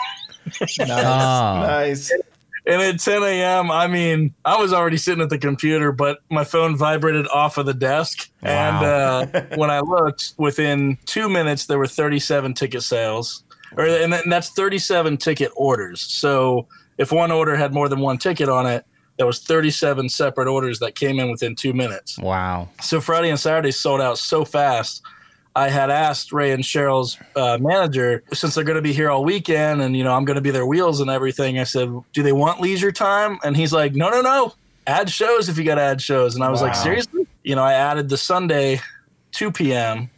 Oh. nice And at 10 a.m., I mean, I was already sitting at the computer, but my phone vibrated off of the desk. And uh, when I looked, within two minutes, there were 37 ticket sales, or and, and that's 37 ticket orders. So if one order had more than one ticket on it, there was 37 separate orders that came in within two minutes. Wow. So Friday and Saturday sold out so fast. I had asked Ray and Sheryl's uh, manager, since they're going to be here all weekend and, you know, I'm going to be their wheels and everything. I said, do they want leisure time? And he's like, no, no, no. Add shows if you got to add shows. And I was like, seriously? You know, I added the Sunday 2 p.m.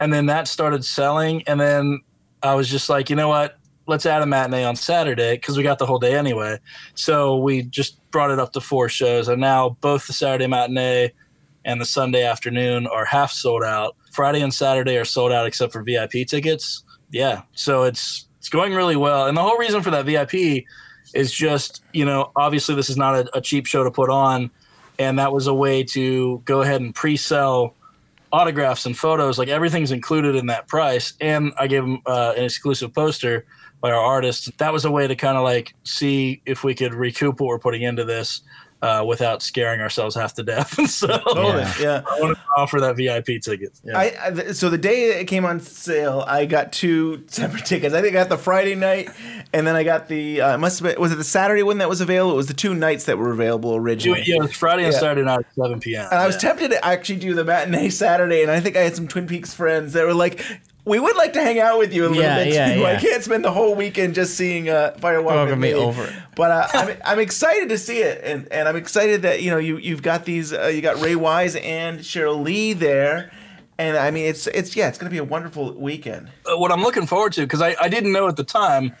and then that started selling. And then I was just like, you know what? Let's add a matinee on Saturday because we got the whole day anyway. So we just brought it up to four shows. And now both the Saturday matinee and the Sunday afternoon are half sold out. Friday and Saturday are sold out except for VIP tickets. Yeah, so it's it's going really well. And the whole reason for that VIP is just you know obviously this is not a, a cheap show to put on, and that was a way to go ahead and pre-sell autographs and photos. Like everything's included in that price, and I gave them uh, an exclusive poster by our artists. That was a way to kind of like see if we could recoup what we're putting into this uh, without scaring ourselves half to death. And so Totally. Yeah. I want to offer that VIP ticket. Yeah. I, I so the day it came on sale, I got two separate tickets. I think I got the Friday night, and then I got the uh, it must have been was it the Saturday one that was available? It was the two nights that were available originally. yeah, it was Friday and Yeah. Saturday night at 7 p.m. And I was Yeah. tempted to actually do the matinee Saturday, and I think I had some Twin Peaks friends that were like, "We would like to hang out with you a little Yeah, bit. yeah, too. I can't spend the whole weekend just seeing uh, Fire Walk Welcome with me me over. But uh, I'm, I'm excited to see it, and, and I'm excited that you know you you've got these uh, you got Ray Wise and Sheryl Lee there, and I mean it's it's yeah it's gonna be a wonderful weekend. Uh, what I'm looking forward to because I, I didn't know at the time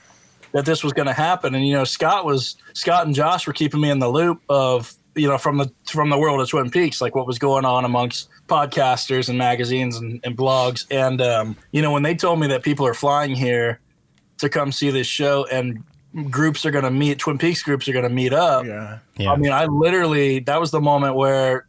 that this was going to happen, and you know Scott was Scott and Josh were keeping me in the loop of you know from the from the world of Twin Peaks, like what was going on amongst podcasters and magazines and, and blogs, and um, you know when they told me that people are flying here to come see this show and groups are going to meet Twin Peaks groups are going to meet up. Yeah. Yeah. I mean, I literally that was the moment where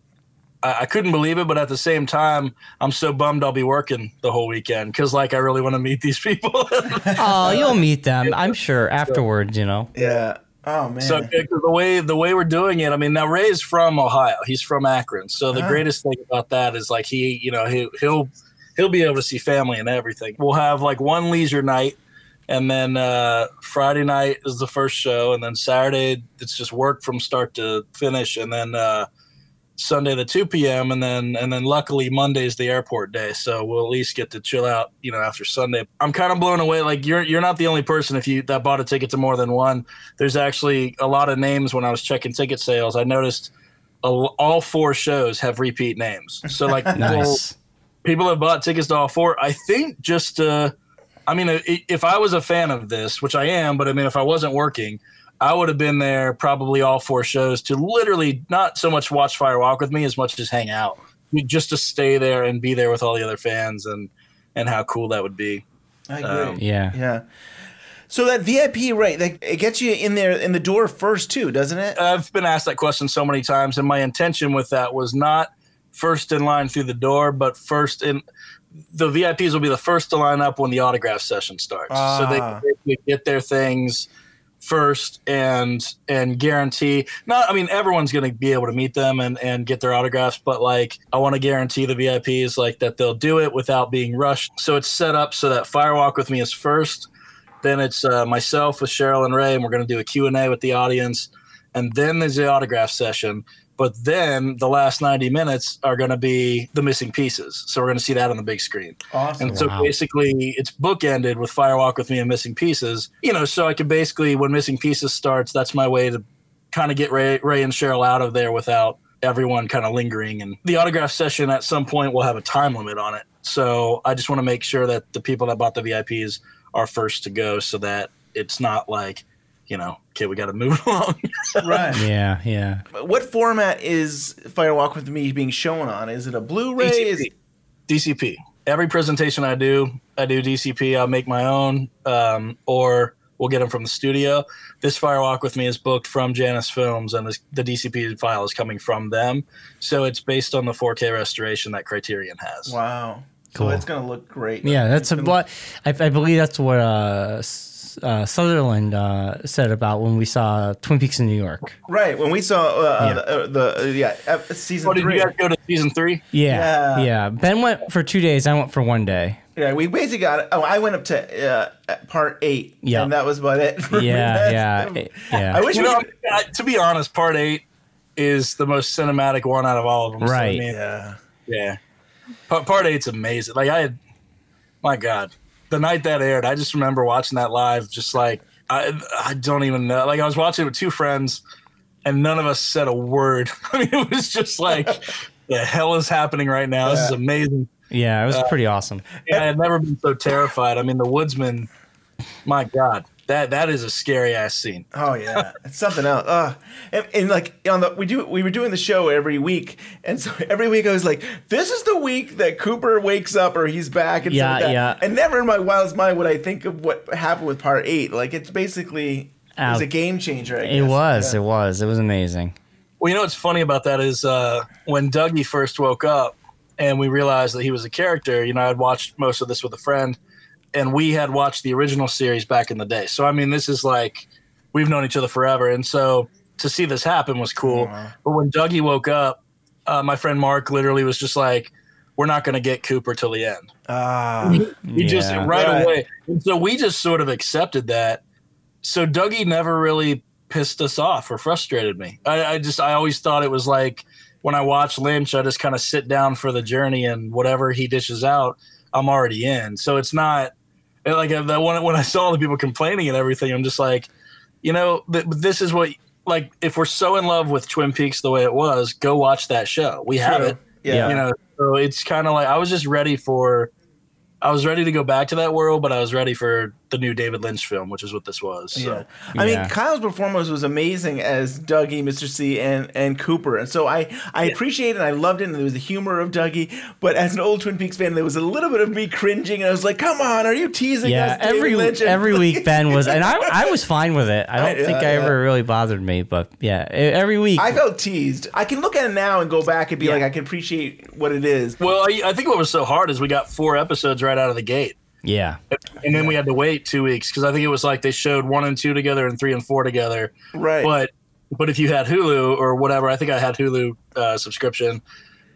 I, I couldn't believe it, but at the same time, I'm so bummed I'll be working the whole weekend because like I really want to meet these people. oh, you'll meet them, I'm sure, afterwards, you know. Yeah. Oh man. so the way the way we're doing it, I mean, now Ray's from Ohio. He's from Akron. So the Ah. greatest thing about that is like he, you know, he he'll he'll be able to see family and everything. We'll have like one leisure night. And then uh, Friday night is the first show, and then Saturday it's just work from start to finish, and then uh, Sunday the 2 p.m. and then and then luckily Monday's the airport day, so we'll at least get to chill out, you know, after Sunday. I'm kind of blown away. Like you're you're not the only person if you that bought a ticket to more than one. There's actually a lot of names when I was checking ticket sales. I noticed a, all four shows have repeat names. So like people, Nice. people have bought tickets to all four. I think just uh, I mean, if I was a fan of this, which I am, but I mean, if I wasn't working, I would have been there probably all four shows to literally not so much watch Fire Walk with me as much as hang out, just to stay there and be there with all the other fans and and how cool that would be. I agree. um, Yeah. yeah. So that VIP rate, that it gets you in there in the door first too, doesn't it? I've been asked that question so many times, and my intention with that was not first in line through the door, but first in the VIPs will be the first to line up when the autograph session starts. So they Ah. can basically get their things first and and guarantee not I mean everyone's gonna be able to meet them and, and get their autographs, but like I want to guarantee the VIPs like that they'll do it without being rushed. So it's set up so that Fire Walk with me is first. Then it's uh, myself with Sheryl and Ray, and we're going to do a Q&A with the audience. And then there's the autograph session. But then the last 90 minutes are going to be the missing pieces. So we're going to see that on the big screen. Awesome. And so Wow. basically, it's bookended with Fire Walk with me and Missing Pieces. You know, so I can basically, when Missing Pieces starts, that's my way to kind of get Ray, Ray and Sheryl out of there without everyone kind of lingering. And the autograph session at some point will have a time limit on it. So I just want to make sure that the people that bought the VIPs are first to go so that it's not like, you know, okay, we got to move along. right. Yeah, yeah. What format is Fire Walk with Me being shown on? Is it a Blu-ray? Is DCP. DCP. Every presentation I do, I do DCP. I'll make my own, um, or we'll get them from the studio. This Fire Walk with Me is booked from Janus Films, and this, the DCP file is coming from them. So it's based on the 4K restoration that Criterion has. wow. Cool. So it's gonna look great. Yeah, that's a, gonna- what I, I believe that's what uh, S- uh, Sutherland uh, said about when we saw Twin Peaks in New York. right. When we saw uh, Yeah. the, uh, the uh, yeah ep- season Oh, did three. you guys go to season three? Yeah, Yeah. yeah, Ben went for two days. I went for one day. Yeah, we basically got. Oh, I went up to uh, part eight. Yeah. and that was about it. Yeah, yeah, yeah. I wish You we. know, could- uh, to be honest, part eight is the most cinematic one out of all of them. So, I Right. mean, yeah. Yeah. Part, part eight's amazing. Like I had, my God, the night that aired, I just remember watching that live. Just like I, I don't even know. Like I was watching it with two friends, and none of us said a word. I mean, it was just like, the hell is happening right now? This is amazing. yeah, it was Uh, pretty awesome. Yeah, I had never been so terrified. I mean, the Woodsman, my God, that that is a scary ass scene. Oh yeah, it's something else. Uh, and, and like on the we do we were doing the show every week, and so every week I was like, "This is the week that Cooper wakes up or he's back." And Yeah, like that. yeah. And never in my wildest mind would I think of what happened with Part Eight. Like it's basically it was a game changer. I It was, Yeah. it was, it was amazing. Well, you know what's funny about that is uh, when Dougie first woke up and we realized that he was a character, you know, I'd watched most of this with a friend and we had watched the original series back in the day. So, I mean, this is like we've known each other forever. And so to see this happen was cool. But when Dougie woke up, uh, my friend Mark literally was just like, "We're not going to get Cooper till the end." Ah, He just Yeah. right, Right. away. And so we just sort of accepted that. So Dougie never really pissed us off or frustrated me. I, I just I always thought it was like when I watch Lynch, I just kind of sit down for the journey and whatever he dishes out, I'm already in. So it's not and like that when when I saw the people complaining and everything, I'm just like, you know, th- this is what like if we're so in love with Twin Peaks the way it was, go watch that show. We have True. it yeah. you know so it's kind of like i was just ready for i was ready to go back to that world but i was ready for the new david lynch film which is what this was so. Yeah. I mean, Kyle's performance was amazing as Dougie, Mr. C, and, and Cooper. And so I, I appreciate it and I loved it. And there was the humor of Dougie. But as an old Twin Peaks fan, there was a little bit of me cringing. And I was like, come on, are you teasing Yeah, us? David every Lynch? And- every week Ben was, and I I was fine with it. I don't I- think yeah, I yeah. ever really bothered me, but yeah, every week. I felt teased. I can look at it now and go back and be like, I can appreciate what it is. well I, I think what was so hard is we got four episodes right out of the gate yeah, and then we had to wait two weeks because i think it was like they showed one and two together and three and four together Right. but but if you had hulu or whatever i think i had hulu uh, subscription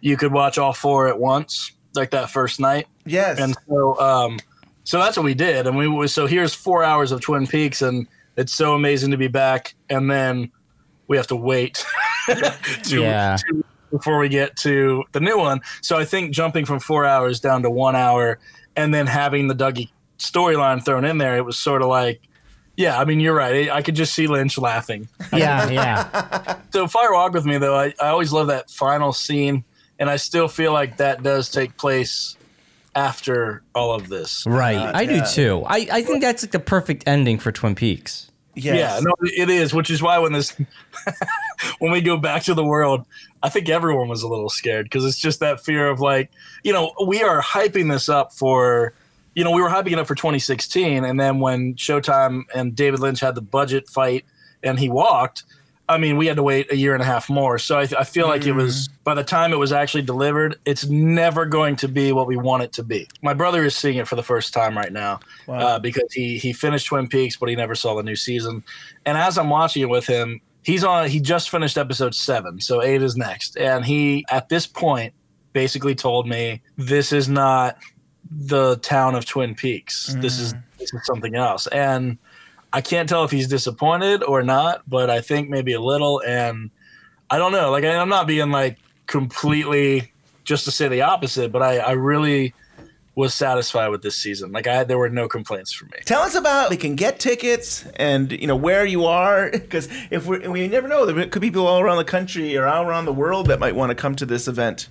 you could watch all four at once like that first night yes. and so um so that's what we did and we was so here's four hours of twin peaks and it's so amazing to be back and then we have to wait to, Yeah. to- before we get to the new one so i think jumping from four hours down to one hour and then having the dougie storyline thrown in there it was sort of like yeah i mean you're right i could just see lynch laughing yeah, yeah. so Fire Walk with Me though, I, I always love that final scene, and I still feel like that does take place after all of this. Right, uh, I do too. I I think that's like the perfect ending for Twin Peaks. yes. Yeah, no, it is, which is why when this when we go back to the world, I think everyone was a little scared because it's just that fear of like, you know, we are hyping this up for you know, we were hyping it up for 2016 and then when Showtime and David Lynch had the budget fight and he walked, I mean, we had to wait a year and a half more. So I, I feel like it was by the time it was actually delivered, it's never going to be what we want it to be. My brother is seeing it for the first time right now uh, because he he finished Twin Peaks, but he never saw the new season. And as I'm watching it with him, he's on. He just finished episode seven, so eight is next. And he at this point basically told me this is not the town of Twin Peaks. This is mm. this is something else. And I can't tell if he's disappointed or not, but I think maybe a little. And I don't know. Like I, I'm not being like completely just to say the opposite, but I, I really was satisfied with this season. Like I there were no complaints for me. Tell us about we can get tickets and you know where you are because if we we never know there could be people all around the country or all around the world that might want to come to this event.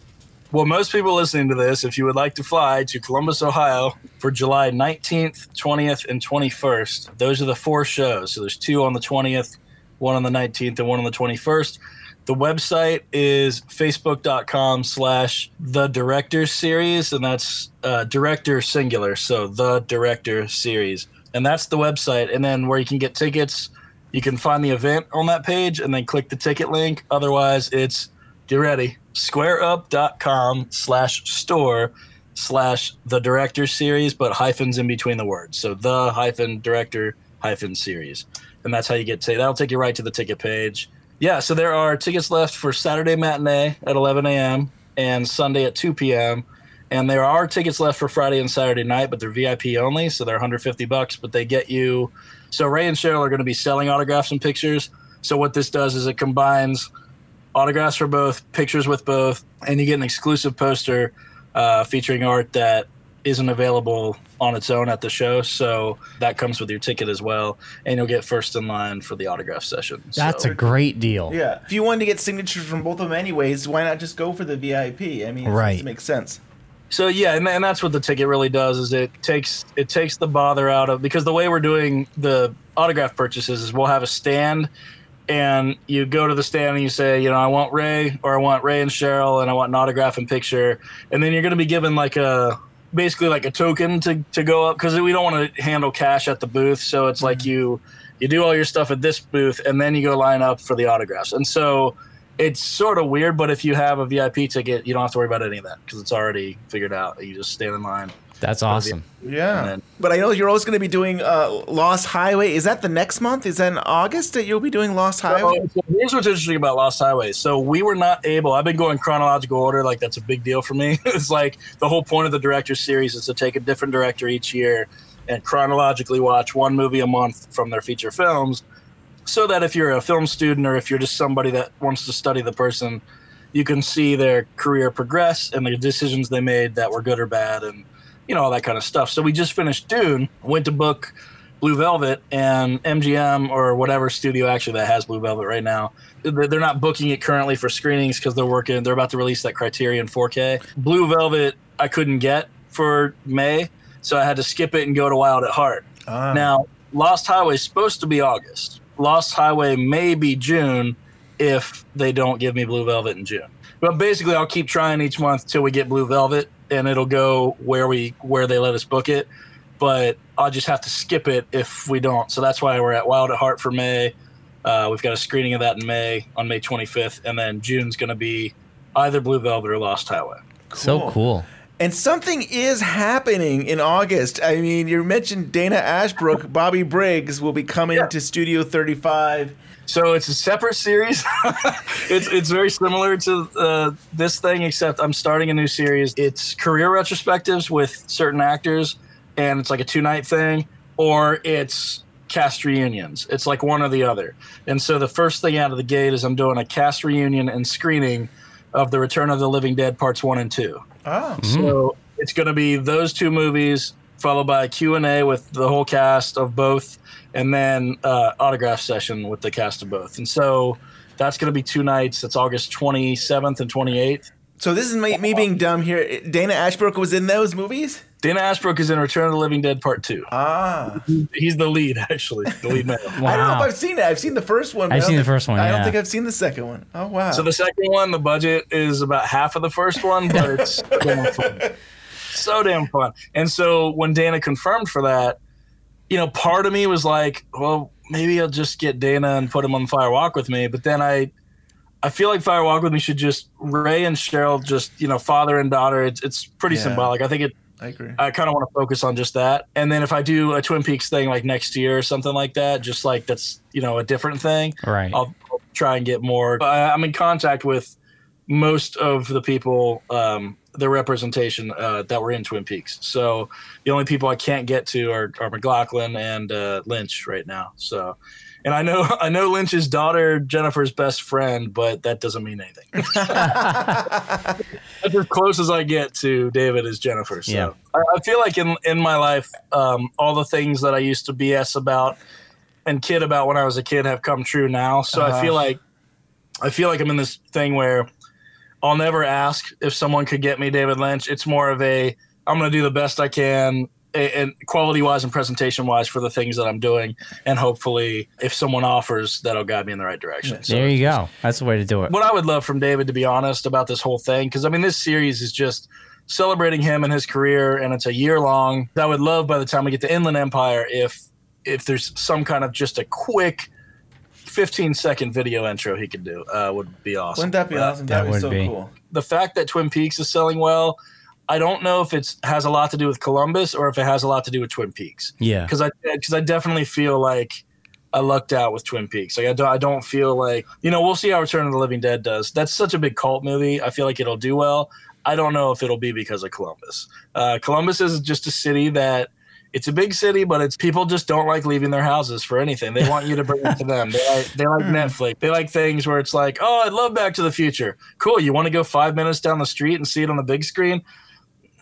Well, most people listening to this, if you would like to fly to Columbus, Ohio for July 19th, 20th, and 21st, those are the four shows. So there's two on the 20th, one on the 19th, and one on the 21st. The website is facebook.com slash the director series, and that's uh, director singular. So the director series. And that's the website. And then where you can get tickets, you can find the event on that page and then click the ticket link. Otherwise, it's get ready squareup.com slash store slash the director series but hyphens in between the words so the hyphen director hyphen series and that's how you get to that'll take you right to the ticket page yeah so there are tickets left for saturday matinee at 11 a.m and sunday at 2 p.m and there are tickets left for friday and saturday night but they're vip only so they're 150 bucks but they get you so ray and sheryl are going to be selling autographs and pictures. So what this does is it combines autographs for both, pictures with both, and you get an exclusive poster uh, featuring art that isn't available on its own at the show. So that comes with your ticket as well, and you'll get first in line for the autograph session. That's so, a great deal. Yeah. If you wanted to get signatures from both of them anyways, why not just go for the VIP? I mean, it Right. makes sense. so yeah, and, and that's what the ticket really does is it takes it takes the bother out of because the way we're doing the autograph purchases is we'll have a stand and you go to the stand and you say, you know, I want Ray or I want Ray and Sheryl and I want an autograph and picture, and then you're going to be given like a basically like a token to to go up because we don't want to handle cash at the booth, so it's like mm-hmm. you you do all your stuff at this booth and then you go line up for the autographs, and so. It's sort of weird, but if you have a VIP ticket, you don't have to worry about any of that because it's already figured out. You just stand in line. That's awesome. Yeah. then- but I know you're always going to be doing uh, Lost Highway. Is that the next month? Is that in August that you'll be doing Lost Highway? So, so here's what's interesting about Lost Highway. So we were not able. I've been going chronological order. Like that's a big deal for me. it's like the whole point of the director series is to take a different director each year and chronologically watch one movie a month from their feature films, so that if you're a film student or if you're just somebody that wants to study the person, you can see their career progress and the decisions they made that were good or bad and you know all that kind of stuff. So we just finished Dune, went to book Blue Velvet, and MGM or whatever studio actually that has Blue Velvet right now, they're not booking it currently for screenings because they're working. They're about to release that Criterion 4K. Blue Velvet I couldn't get for May, so I had to skip it and go to Wild at Heart. Ah. Now, Lost Highway is supposed to be August. Lost Highway may be June if they don't give me Blue Velvet in June. But basically, I'll keep trying each month till we get Blue Velvet, and it'll go where we where they let us book it. But I'll just have to skip it if we don't. So that's why we're at Wild at Heart for May. Uh, we've got a screening of that in May on May 25th, and then June's going to be either Blue Velvet or Lost Highway. So cool. And something is happening in August. I mean, you mentioned Dana Ashbrook, Bobby Briggs will be coming to Studio 35. So it's a separate series. it's it's very similar to uh, this thing, except I'm starting a new series. It's career retrospectives with certain actors, and it's like a two night thing, or it's cast reunions. It's like one or the other. And so the first thing out of the gate is I'm doing a cast reunion and screening of the Return of the Living Dead parts one and two. Oh. So it's going to be those two movies followed by a Q&A with the whole cast of both and then uh, autograph session with the cast of both. And so that's going to be two nights. That's August 27th and 28th. So this is me, me being dumb here. Dana Ashbrook was in those movies? Dana Ashbrook is in Return of the Living Dead Part 2. Ah. He's the lead, actually, the lead male. I don't know if I've seen it. I've seen the first one. I've don't seen the think- first one, I don't yeah. think I've seen the second one. Oh, wow. So the second one, the budget is about half of the first one, but it's damn fun. So damn fun. And so when Dana confirmed for that, you know, part of me was like, well, maybe I'll just get Dana and put him on Fire Walk with me. But then I, I feel like Fire Walk with me should just Ray and Sheryl, just you know, father and daughter. It's it's pretty Yeah. symbolic. I think it. I agree. I kind of want to focus on just that. And then if I do a Twin Peaks thing like next year or something like that, just like that's you know a different thing. Right. I'll, I'll try and get more. I, I'm in contact with most of the people, um, the representation uh, that were in Twin Peaks. So the only people I can't get to are, are MacLachlan and uh, Lynch right now. So, and I know I know Lynch's daughter Jennifer's best friend, but that doesn't mean anything. That's as close as I get to David is Jennifer. So Yeah. I, I feel like in in my life, um, all the things that I used to BS about and kid about when I was a kid have come true now. So I feel like I feel like I'm in this thing where I'll never ask if someone could get me David Lynch. It's more of a I'm going to do the best I can and quality wise and presentation wise for the things that I'm doing and hopefully if someone offers that'll guide me in the right direction. So there you go. That's the way to do it. what I would love from David, to be honest, about this whole thing, because I mean, this series is just celebrating him and his career, and it's a year long. I would love by the time we get to Inland Empire, if if there's some kind of just a quick 15 second video intro he could do, uh, would be awesome. Wouldn't that be Uh, awesome? that That would be would so be. cool. the fact that Twin Peaks is selling well, I don't know if it has a lot to do with Columbus or if it has a lot to do with Twin Peaks yeah. because I because I definitely feel like I lucked out with Twin Peaks. Like I don't I don't feel like you know we'll see how Return of the Living Dead does. That's such a big cult movie. I feel like it'll do well. I don't know if it'll be because of Columbus. Uh, Columbus is just a city that it's a big city, but it's people just don't like leaving their houses for anything. They want you to bring it to them. They like, they like hmm. Netflix. They like things where it's like, oh, I'd love Back to the Future. Cool. You want to go five minutes down the street and see it on the big screen?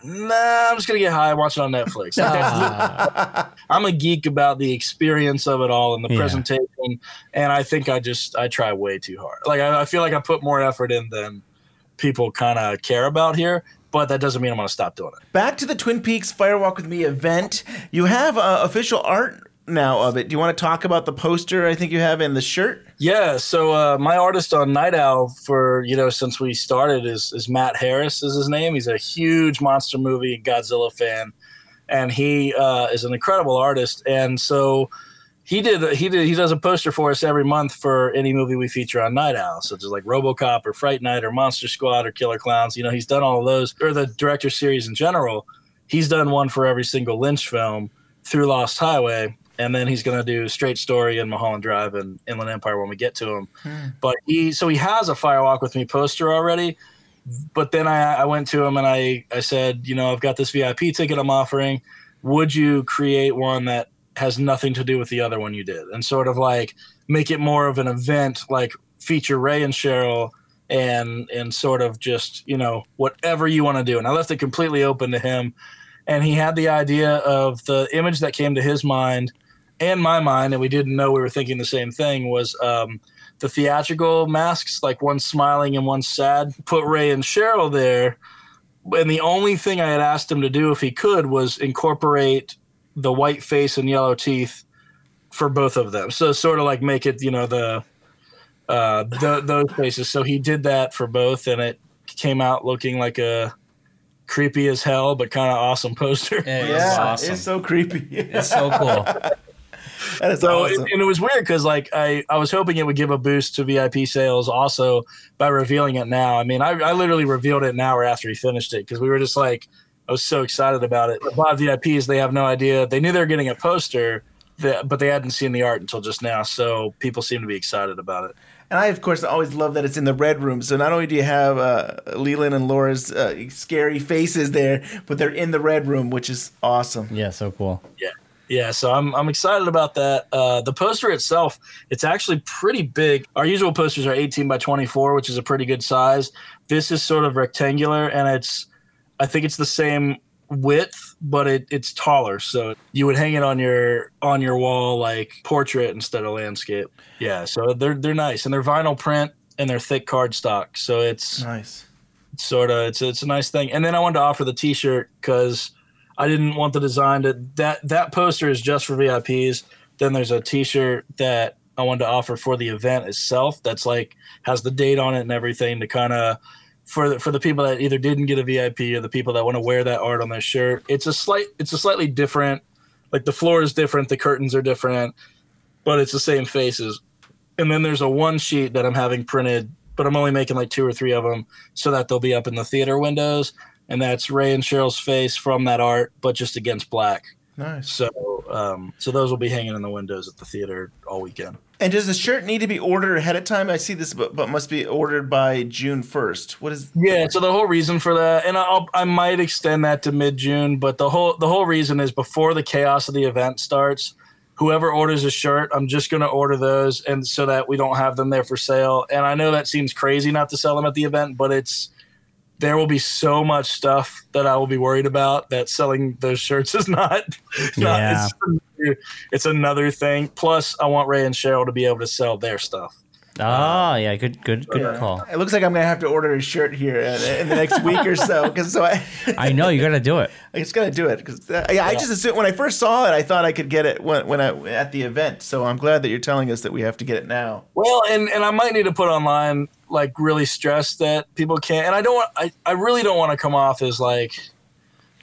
Nah, I'm just gonna get high and watch it on Netflix. Like, I'm a geek about the experience of it all and the Yeah. presentation, and I think I just I try way too hard. Like I, I feel like I put more effort in than people kind of care about here, but that doesn't mean I'm gonna stop doing it. Back to the Twin Peaks Fire Walk with Me event. You have uh, official art now of it. Do you want to talk about the poster I think you have in the shirt? Yeah, so uh, my artist on Night Owl for you know since we started is is Matt Harris is his name. He's a huge monster movie Godzilla fan, and he uh, is an incredible artist. And so he did he did he does a poster for us every month for any movie we feature on Night Owl, such as like RoboCop or Fright Night or Monster Squad or Killer Clowns. You know, he's done all of those or the director series in general. he's done one for every single Lynch film through Lost Highway, and then he's going to do Straight Story and Mulholland Drive and Inland Empire when we get to him. Hmm. But he so he has a Fire Walk with Me poster already. But then I, I went to him and I I said, you know, I've got this VIP ticket I'm offering. Would you create one that has nothing to do with the other one you did, and sort of like make it more of an event, like feature Ray and Sheryl and and sort of just you know whatever you want to do. And i left it completely open to him and he had the idea of the image that came to his mind and my mind and we didn't know we were thinking the same thing was um, the theatrical masks like one smiling and one sad. Put ray and sheryl there and the only thing i had asked him to do if he could was incorporate the white face and yellow teeth for both of them so sort of like make it you know the uh, th- those faces. So he did that for both, and it came out looking like a creepy as hell, but kind of awesome poster. Yeah, it's Yeah, awesome. it's so creepy. It's so cool. that is So awesome. it, and it was weird because like I, I was hoping it would give a boost to VIP sales also by revealing it now. I mean, I, I literally revealed it an hour after he finished it because we were just like I was so excited about it. A lot of VIPs they have no idea. They knew they were getting a poster, that, but they hadn't seen the art until just now. So people seem to be excited about it. And I, of course, always love that it's in the red room. So not only do you have uh, Leland and Laura's uh, scary faces there, but they're in the red room, which is awesome. Yeah, so cool. Yeah. Yeah, so I'm, I'm excited about that. Uh, the poster itself, it's actually pretty big. Our usual posters are 18 by 24, which is a pretty good size. This is sort of rectangular, and it's, I think it's the same width, but it, it's taller. So you would hang it on your on your wall like portrait instead of landscape. Yeah, so they're they're nice, and they're vinyl print and they're thick cardstock. So it's Nice. sort of it's it's a nice thing. And then I wanted to offer the T-shirt because I didn't want the design to that that poster is just for VIPs. Then there's a T-shirt that I wanted to offer for the event itself. That's like has the date on it and everything to kind of for the, for the people that either didn't get a VIP or the people that want to wear that art on their shirt. It's a slight it's a slightly different. Like the floor is different, the curtains are different, but it's the same faces. And then there's a one sheet that I'm having printed, but I'm only making like two or three of them so that they'll be up in the theater windows. And that's Ray and Sheryl's face from that art, but just against black. Nice. So, um, so those will be hanging in the windows at the theater all weekend. And does the shirt need to be ordered ahead of time? I see this, but, but must be ordered by June 1st. What is. Yeah. So the whole reason for that, and I'll, I might extend that to mid June, but the whole the whole reason is before the chaos of the event starts. Whoever orders a shirt, I'm just going to order those, and so that we don't have them there for sale. And I know that seems crazy not to sell them at the event, but it's there will be so much stuff that I will be worried about that selling those shirts is not. not Yeah. it's another thing. Plus, I want Ray and Sheryl to be able to sell their stuff. Oh, yeah, good, good, good Yeah. call. It looks like I'm going to have to order a shirt here in, in the next week or so. Because so I, I know you got to do it. I just got to do it. Because uh, yeah, I just assumed when I first saw it, I thought I could get it when, when I at the event. So I'm glad that you're telling us that we have to get it now. Well, and and I might need to put online like really stress that people can't. And I don't want. I I really don't want to come off as like.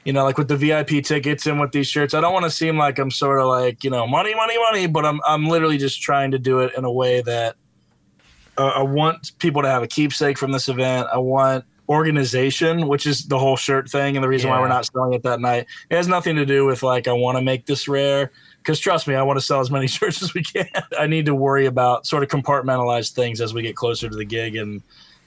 You know, like with the VIP tickets and with these shirts, I don't want to seem like I'm sort of like you know money, money, money, but I'm I'm literally just trying to do it in a way that uh, I want people to have a keepsake from this event. I want organization, which is the whole shirt thing, and the reason why we're not selling it that night. It has nothing to do with like I want to make this rare. Because trust me, I want to sell as many shirts as we can. I need to worry about sort of compartmentalize things as we get closer to the gig and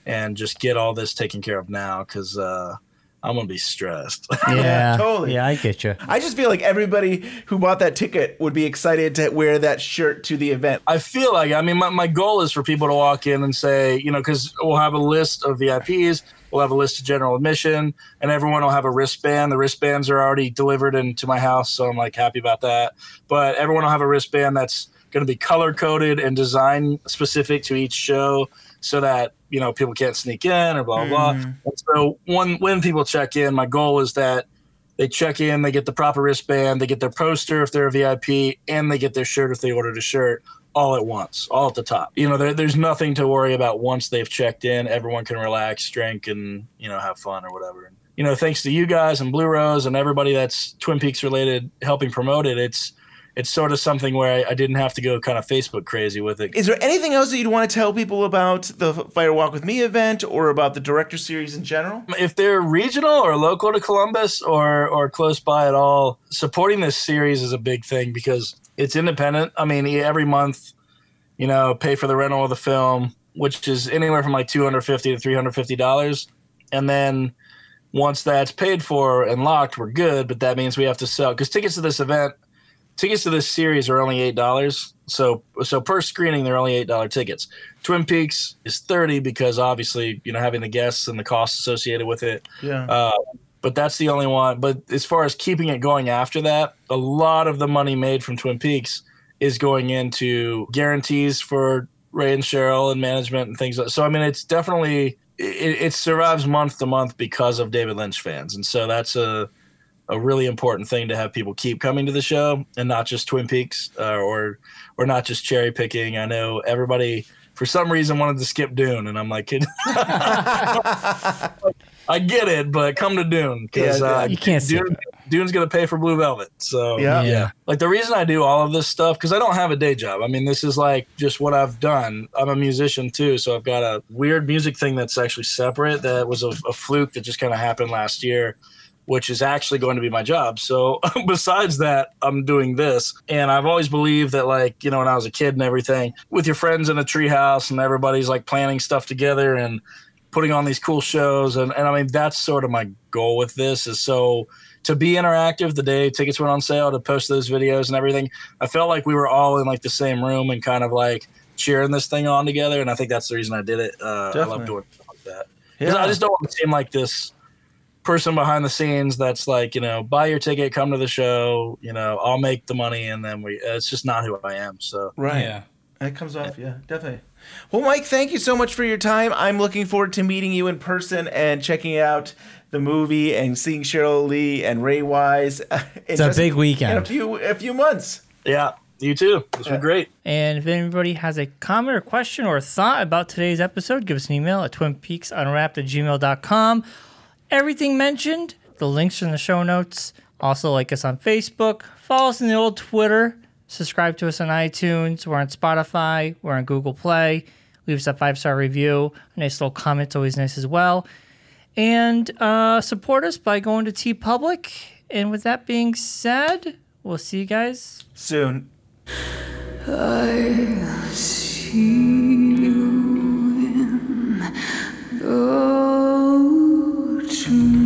and just get all this taken care of now. Because uh, I'm gonna be stressed. Yeah, totally. Yeah, I get you. I just feel like everybody who bought that ticket would be excited to wear that shirt to the event. I feel like I mean my, my goal is for people to walk in and say you know because we'll have a list of VIPs, we'll have a list of general admission, and everyone will have a wristband. The wristbands are already delivered into my house, so I'm like happy about that. But everyone will have a wristband that's going to be color coded and design specific to each show, so that you know people can't sneak in or blah blah. blah. Mm-hmm. And so when when people check in, my goal is that they check in, they get the proper wristband, they get their poster if they're a VIP, and they get their shirt if they ordered a shirt all at once, all at the top. You know, there, there's nothing to worry about once they've checked in. Everyone can relax, drink, and you know have fun or whatever. You know, thanks to you guys and Blue Rose and everybody that's Twin Peaks related helping promote it. It's it's sort of something where I, I didn't have to go kind of Facebook crazy with it. Is there anything else that you'd want to tell people about the Fire Walk with Me event or about the director series in general? if they're regional or local to Columbus or or close by at all, supporting this series is a big thing because it's independent. I mean, every month, you know, pay for the rental of the film, which is anywhere from like two hundred fifty to three hundred fifty dollars, and then once that's paid for and locked, we're good. But that means we have to sell because tickets to this event, tickets to this series are only eight dollars. So so per screening, they're only eight dollar tickets. Twin Peaks is thirty because obviously you know having the guests and the costs associated with it. Yeah. Uh, but that's the only one. But as far as keeping it going after that, a lot of the money made from Twin Peaks is going into guarantees for Ray and Sheryl and management and things. Like, so I mean, it's definitely it, it survives month to month because of David Lynch fans, and so that's a a really important thing to have people keep coming to the show and not just Twin Peaks uh, or or not just cherry picking. I know everybody for some reason wanted to skip Dune, and I'm like, I get it, but come to Dune because Yeah, uh, You can't Dune, Dune's gonna pay for Blue Velvet. So Yeah. Yeah. like the reason I do all of this stuff because I don't have a day job. I mean, this is like just what I've done. I'm a musician too, so I've got a weird music thing that's actually separate. That was a, a fluke that just kind of happened last year, which is actually going to be my job. So besides that, I'm doing this, and I've always believed that like you know when I was a kid and everything, with your friends in a treehouse and everybody's like planning stuff together and putting on these cool shows. And, and I mean that's sort of my goal with this is so to be interactive the day tickets went on sale to post those videos and everything i felt like we were all in like the same room and kind of like cheering this thing on together. And i think that's the reason i did it. Uh, i love doing like that. Yeah. i just don't want to seem like this person behind the scenes that's like you know buy your ticket come to the show you know i'll make the money and then we it's just not who i am so Right. Yeah. That comes off, yeah, definitely. Well, Mike, thank you so much for your time. I'm looking forward to meeting you in person and checking out the movie and seeing Sheryl Lee and Ray Wise. Uh, it's a big weekend. in a few a few months. yeah you too this was great And if anybody has a comment or question or thought about today's episode, give us an email at twinpeaksunwrapped at gmail.com. Everything mentioned, the links are in the show notes. Also, like us on Facebook, follow us on the old Twitter, subscribe to us on iTunes. We're on Spotify, we're on Google Play. Leave us a five star review. A nice little comment's always nice as well. And uh, support us by going to TeePublic. And with that being said, we'll see you guys Soon. Under the sick